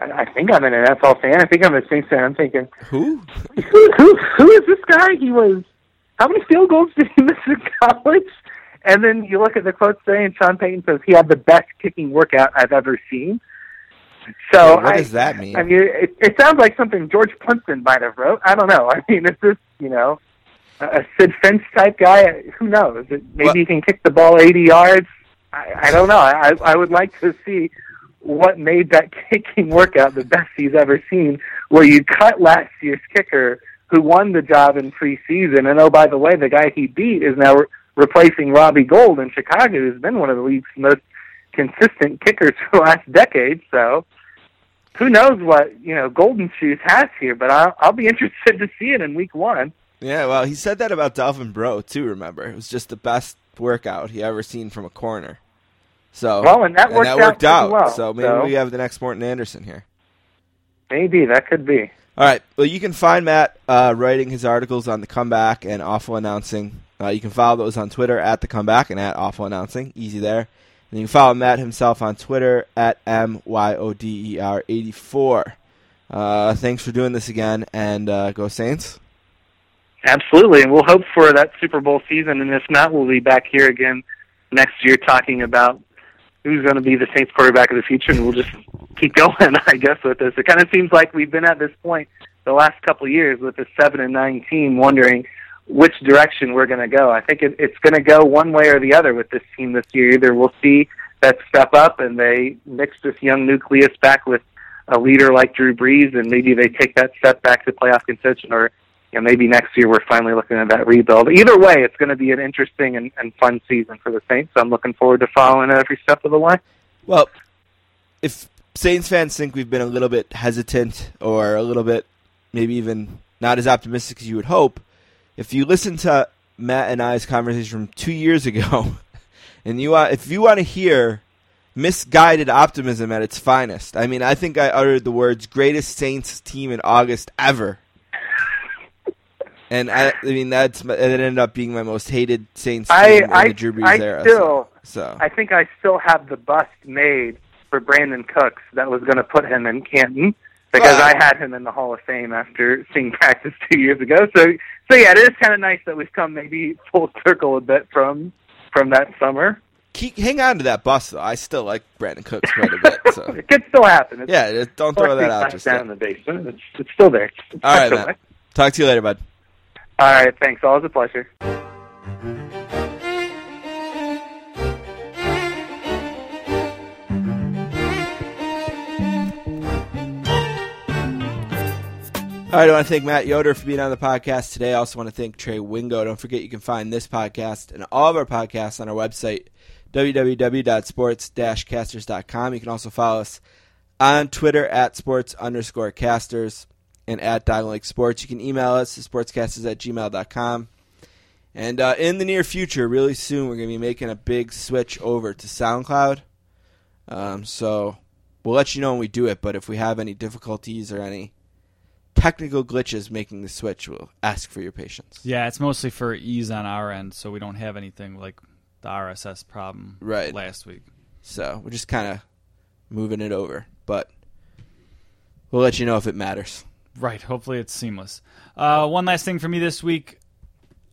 I think I'm an NFL fan. I think I'm a Saints fan. I'm thinking, Who? who, who, who is this guy? He was, how many field goals did he miss in college? And then you look at the quotes today, and Sean Payton says he had the best kicking workout I've ever seen. So what I, does that mean? I mean, it, it sounds like something George Plimpton might have wrote. I don't know. I mean, is this you know a Sidd Finch type guy? Who knows? Maybe Well- he can kick the ball 80 yards. I, I don't know. I, I would like to see what made that kicking workout the best he's ever seen, where you cut last year's kicker who won the job in preseason, and oh by the way, the guy he beat is now replacing Robbie Gould in Chicago, who's been one of the league's most consistent kickers for the last decade. So who knows what you know Golden Shoes has here, but I'll, I'll be interested to see it in Week One. Yeah, well, he said that about Delvin Breaux too. Remember, it was just the best workout he ever seen from a corner. So Well, and that worked out worked pretty out. well, so maybe so- we have the next Morten Andersen here. Maybe that could be. All right. Well, you can find Matt uh, writing his articles on the comeback and awful announcing. Uh, you can follow those on Twitter at the comeback and at awful announcing. Easy there. And you can follow Matt himself on Twitter at m y o d e r eighty four. Uh, thanks for doing this again, and uh, go Saints. Absolutely, and we'll hope for that Super Bowl season. And if not, we'll be back here again next year talking about who's going to be the Saints quarterback of the future, and we'll just keep going, I guess, with this. It kind of seems like we've been at this point the last couple of years with the seven and nine team, wondering which direction we're going to go. I think it, it's going to go one way or the other with this team this year. Either we'll see that step up and they mix this young nucleus back with a leader like Drew Brees, and maybe they take that step back to playoff contention, or you know, maybe next year we're finally looking at that rebuild. Either way, it's going to be an interesting and, and fun season for the Saints. I'm looking forward to following every step of the way. Well, if Saints fans think we've been a little bit hesitant or a little bit maybe even not as optimistic as you would hope, if you listen to Matt and I's conversation from two years ago, and you want, if you want to hear misguided optimism at its finest, I mean, I think I uttered the words "greatest Saints team in August ever," and I, I mean that's it ended up being my most hated Saints team I in I, the Drew Brees I era. still so. I think I still have the bust made for Brandin Cooks. That was going to put him in Canton because. I had him in the Hall of Fame after seeing practice two years ago. So so yeah, it is kind of nice that we've come maybe full circle a bit from from that summer. keep hang on to that bus though. I still like Brandin Cooks quite a bit. So it could still happen. It's yeah, don't throw that out just down yet. in the basement. It's it's still there. It's All right, Talk to you later, bud. All right, thanks. Always a pleasure. All right, I want to thank Matt Yoder for being on the podcast today. I also want to thank Trey Wingo. Don't forget you can find this podcast and all of our podcasts on our website, www.sports-casters.com. You can also follow us on Twitter at sports underscore casters. and at Lake Sports. You can email us at sportscasters at gmail.com. And uh, in the near future, really soon, we're going to be making a big switch over to SoundCloud. Um, so we'll let you know when we do it, but if we have any difficulties or any technical glitches making the switch, we'll ask for your patience. Yeah, it's mostly for ease on our end, so we don't have anything like the RSS problem Right. last week. So we're just kind of moving it over, but we'll let you know if it matters. Right. Hopefully it's seamless. Uh, one last thing for me this week.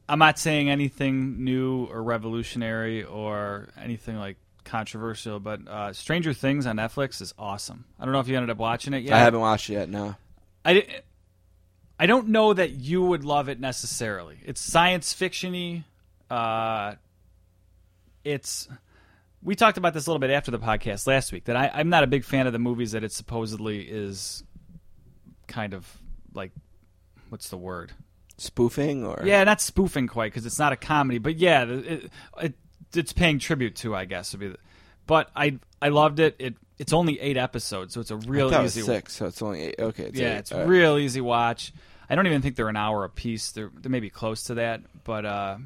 I'm not saying anything new or revolutionary or anything like controversial, but uh, Stranger Things on Netflix is awesome. I don't know if you ended up watching it yet. I haven't watched it yet. No. I, di- I don't know that you would love it necessarily. It's science fictiony. Uh, it's we talked about this a little bit after the podcast last week that I, I'm not a big fan of the movies that it supposedly is kind of like what's the word? Spoofing or Yeah, not spoofing quite because it's not a comedy, but yeah, it, it, it's paying tribute to, I guess, would be. The, but I I loved it. It it's only eight episodes, so it's a real easy six, so it's only eight. Okay, it's yeah, eight. it's All right. real easy watch. I don't even think they're an hour a piece. They're they may be close to that, but uh,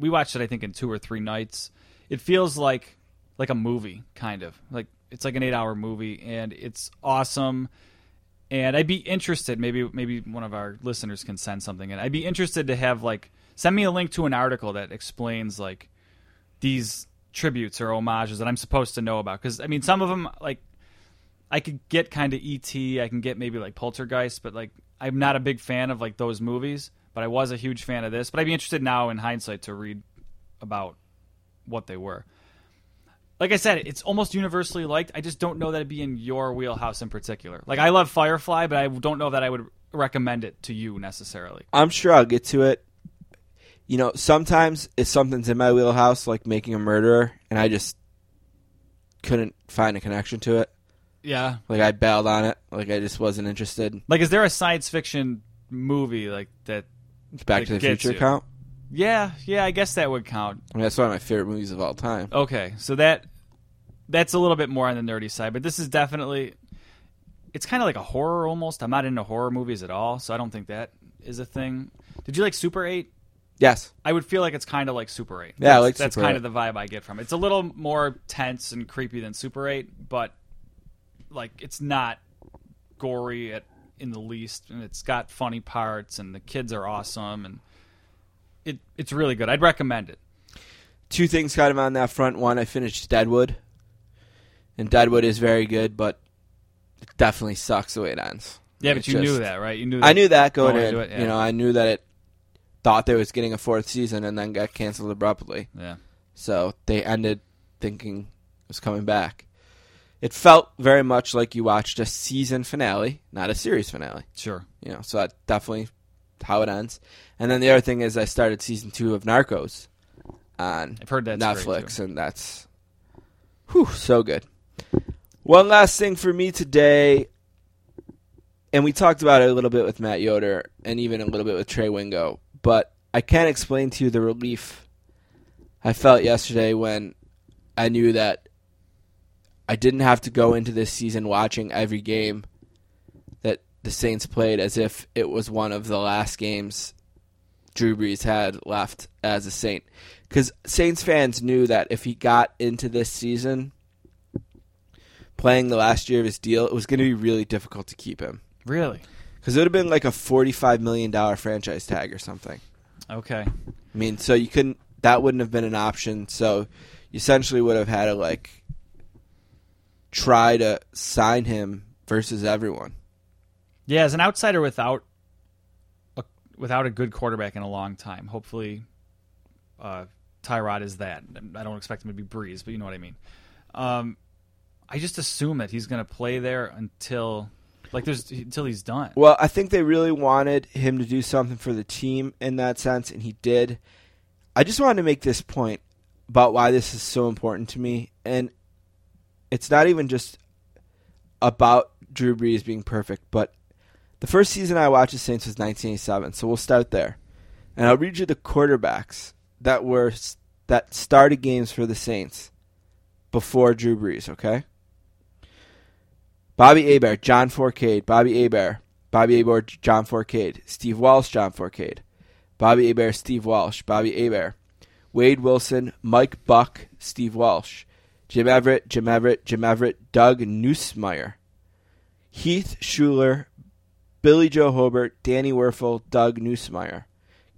we watched it I think in two or three nights. It feels like like a movie, kind of like it's like an eight hour movie, and it's awesome. And I'd be interested. Maybe maybe one of our listeners can send something, and I'd be interested to have like send me a link to an article that explains like these tributes or homages that I'm supposed to know about. Because I mean, some of them like I could get kind of ET. I can get maybe like Poltergeist, but like I'm not a big fan of like those movies. But I was a huge fan of this. But I'd be interested now in hindsight to read about what they were. Like I said, it's almost universally liked. I just don't know that it'd be in your wheelhouse in particular. Like I love Firefly, but I don't know that I would recommend it to you necessarily. I'm sure I'll get to it. You know, sometimes if something's in my wheelhouse, like making a murderer, and I just couldn't find a connection to it, Yeah. like I bailed on it, like I just wasn't interested. Like, is there a science fiction movie like that? Back It to the gets Future you. count. Yeah, yeah. I guess that would count. I mean, that's one of my favorite movies of all time. Okay, so that that's a little bit more on the nerdy side, but this is definitely it's kind of like a horror almost. I'm not into horror movies at all, so I don't think that is a thing. Did you like Super 8? Yes, I would feel like it's kind of like Super 8. Yeah, I that's, like that's Super kind 8. of the vibe I get from it. It's a little more tense and creepy than Super 8, but like it's not gory at in the least, and it's got funny parts, and the kids are awesome, and it it's really good. I'd recommend it. two things kind of on that front. One, I finished Deadwood, and Deadwood is very good, but it definitely sucks the way it ends. Yeah, but It's you just- knew that, right? You knew. That I knew that going, going in. it, yeah. You know, I knew that it thought they was getting a fourth season and then got canceled abruptly. Yeah. So they ended thinking it was coming back. It felt very much like you watched a season finale, not a series finale. Sure. You know, so that definitely how it ends. And then the other thing is I started season two of Narcos on I've heard that's Netflix, and that's whew, so good. One last thing for me today, and we talked about it a little bit with Matt Yoder and even a little bit with Trey Wingo, but I can't explain to you the relief I felt yesterday when I knew that I didn't have to go into this season watching every game that the Saints played as if it was one of the last games Drew Brees had left as a Saint. Because Saints fans knew that if he got into this season playing the last year of his deal, it was going to be really difficult to keep him. Really? Because it would have been like a $45 million franchise tag or something. Okay. I mean, so you couldn't, that wouldn't have been an option. So you essentially would have had to like try to sign him versus everyone. Yeah, as an outsider without a, without a good quarterback in a long time, hopefully uh, Tyrod is that. I don't expect him to be Brees, but you know what I mean. Um, I just assume that he's going to play there until like there's until he's done. Well, I think they really wanted him to do something for the team in that sense, and he did. I just wanted to make this point about why this is so important to me, and it's not even just about Drew Brees being perfect, but the first season I watched the Saints was 1987, so we'll start there, and I'll read you the quarterbacks that were that started games for the Saints before Drew Brees. Okay. Bobby Hebert, John Fourcade, Bobby Hebert, Bobby Hebert, John Fourcade. Steve Walsh, John Fourcade. Bobby Hebert, Steve Walsh. Bobby Hebert. Wade Wilson, Mike Buck, Steve Walsh. Jim Everett, Jim Everett, Jim Everett, Doug Nussmeier. Heath Shuler, Billy Joe Hobert, Danny Wuerffel, Doug Nussmeier.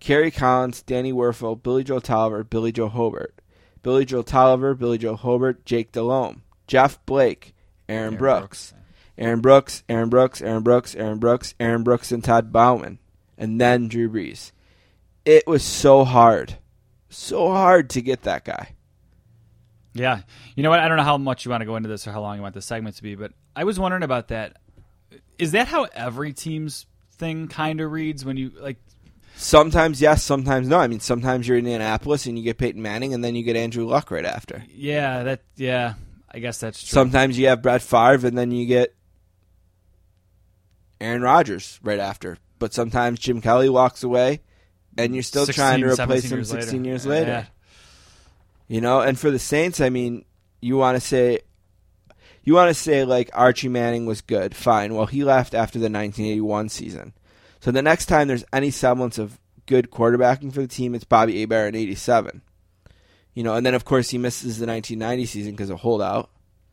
Kerry Collins, Danny Wuerffel, Billy Joe Tolliver, Billy Joe Hobert. Billy Joe Tolliver, Billy Joe Hobert, Jake Delhomme. Jeff Blake, Aaron, Brooks. Aaron Brooks, Aaron Brooks, Aaron Brooks, Aaron Brooks, Aaron Brooks, and Todd Bouman. And then Drew Brees. It was so hard. So hard to get that guy. Yeah. You know what? I don't know how much you want to go into this or how long you want the segment to be, but I was wondering about that. Is that how every team's thing kind of reads when you like Sometimes yes, sometimes no. I mean, sometimes you're in Indianapolis and you get Peyton Manning, and then you get Andrew Luck right after. yeah, that yeah, I guess that's true. Sometimes you have Brett Favre, and then you get Aaron Rodgers right after. But sometimes Jim Kelly walks away, and you're still 16, trying to replace him years 16 later. years later. Yeah. You know, and for the Saints, I mean, you want to say, you want to say like Archie Manning was good, fine. Well, he left after the 1981 season, so the next time there's any semblance of good quarterbacking for the team, it's Bobby Hebert in '87. You know, and then of course he misses the 1990 season because of a holdout.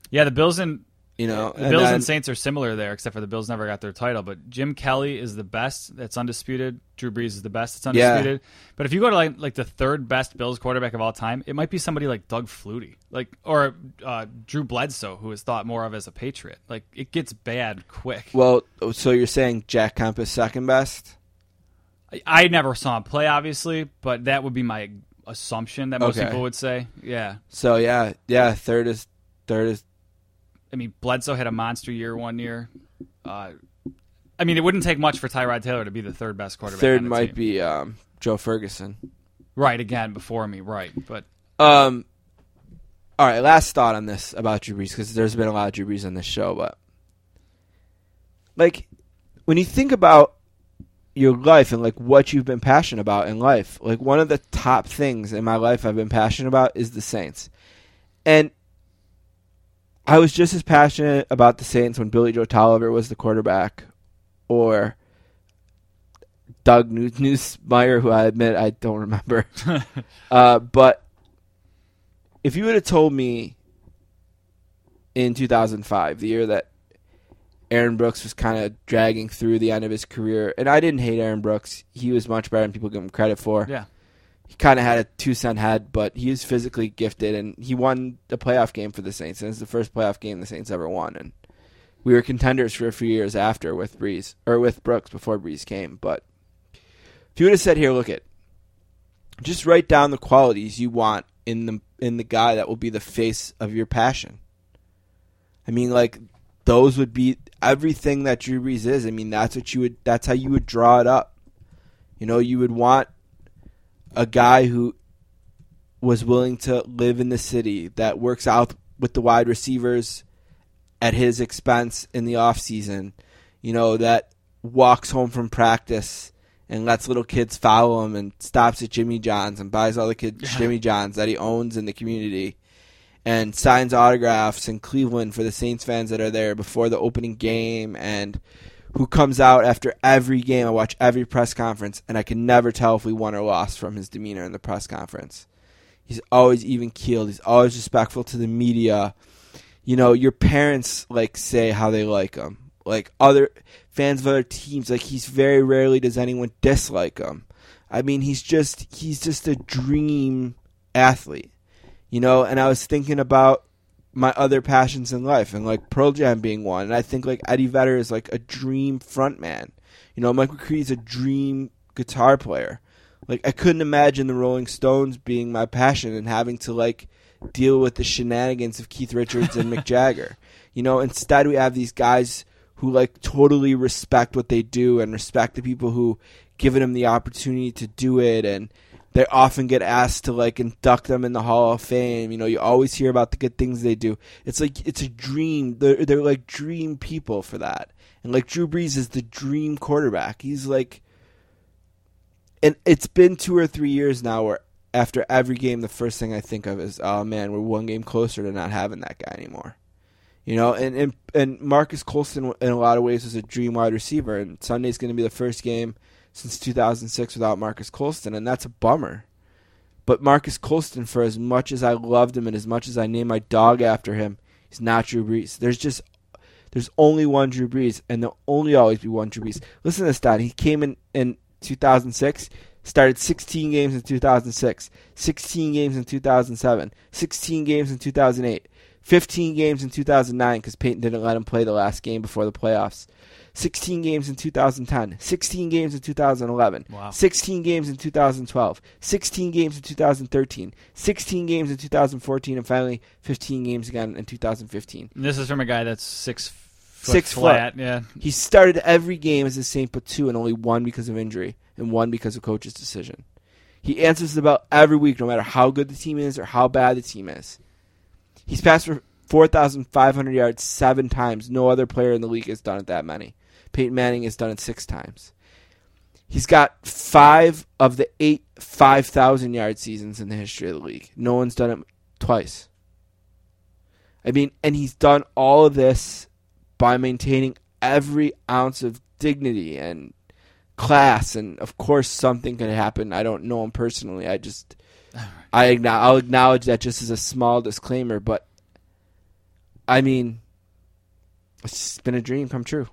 Yeah, the Bills and You know, the Bills then- and Saints are similar there, except for the Bills never got their title. But Jim Kelly is the best. That's undisputed. Drew Brees is the best. It's Yeah. undisputed. But if you go to like like the third best Bills quarterback of all time, it might be somebody like Doug Flutie, like or uh, Drew Bledsoe, who is thought more of as a Patriot. Like it gets bad quick. Well, so you're saying Jack Kemp is second best? I, I never saw him play, obviously, but that would be my assumption that most Okay. people would say. Yeah, So yeah, yeah, third is third is I mean Bledsoe had a monster year one year. Uh, I mean, it wouldn't take much for Tyrod Taylor to be the third best quarterback. third might team. be um, Joe Ferguson. right again before me, right? But Um, all right, last thought on this about Drew Brees because there's been a lot of Drew Brees on this show, but like when you think about your life and like what you've been passionate about in life, like one of the top things in my life I've been passionate about is the Saints, and I was just as passionate about the Saints when Billy Joe Tolliver was the quarterback, or Doug Nussmeier, who I admit I don't remember. uh, but if you would have told me in 2005, the year that Aaron Brooks was kind of dragging through the end of his career, and I didn't hate Aaron Brooks. He was much better than people give him credit for. yeah, He kind of had a two cent head, but he is physically gifted, and he won the playoff game for the Saints. And it's the first playoff game the Saints ever won. And we were contenders for a few years after with Brees or with Brooks before Brees came. But if you would have said, "Here, look at," just write down the qualities you want in the in the guy that will be the face of your passion. I mean, like those would be everything that Drew Brees is. I mean, that's what you would. That's how you would draw it up. You know, you would want a guy who was willing to live in the city that works out with the wide receivers at his expense in the off season. You know, that walks home from practice and lets little kids follow him and stops at Jimmy John's and buys all the kids Jimmy John's that he owns in the community and signs autographs in Cleveland for the Saints fans that are there before the opening game and who comes out after every game. I watch every press conference and I can never tell if we won or lost from his demeanor in the press conference. He's always even keeled. He's always respectful to the media. You know, your parents like say how they like him. Like other fans of other teams, like he's very rarely does anyone dislike him. I mean, he's just he's just a dream athlete you know and i was thinking about my other passions in life and like pearl jam being one. And i think like eddie vedder is like a dream frontman. You know mike mccree's a dream guitar player. Like i couldn't imagine the rolling stones being my passion and having to like deal with the shenanigans of keith richards and mick jagger. You know instead we have these guys who like totally respect what they do and respect the people who given them the opportunity to do it and they often get asked to like induct them in the Hall of Fame. You know, you always hear about the good things they do. It's like it's a dream. They're they're like dream people for that. And like Drew Brees is the dream quarterback. He's like, and it's been two or three years now where after every game, the first thing I think of is, oh man, we're one game closer to not having that guy anymore. You know, and, and and Marcus Colston in a lot of ways was a dream wide receiver, and Sunday's going to be the first game since 2006 without Marcus Colston, and that's a bummer. But Marcus Colston, for as much as I loved him and as much as I named my dog after him, he's not Drew Brees. There's just there's only one Drew Brees, and there'll only always be one Drew Brees. Listen to this, Don. He came in in 2006, started 16 games in 2006, 16 games in 2007, 16 games in 2008. 15 games in 2009 because Peyton didn't let him play the last game before the playoffs. 16 games in 2010, 16 games in 2011, Wow. 16 games in 2012, 16 games in 2013, 16 games in 2014, and finally 15 games again in 2015. And this is from a guy that's six foot Six foot. flat. Yeah. He started every game as a Saint, but two, and only one because of injury, and one because of coach's decision. He answers the bell every week, no matter how good the team is or how bad the team is. He's passed for 4,500 yards seven times. No other player in the league has done it that many. Peyton Manning has done it six times. He's got five of the eight 5,000 yard seasons in the history of the league. No one's done it twice. I mean, and he's done all of this by maintaining every ounce of dignity and class. And of course, something could happen. I don't know him personally. I just, I acknow- I'll acknowledge that just as a small disclaimer. But I mean, it's been a dream come true.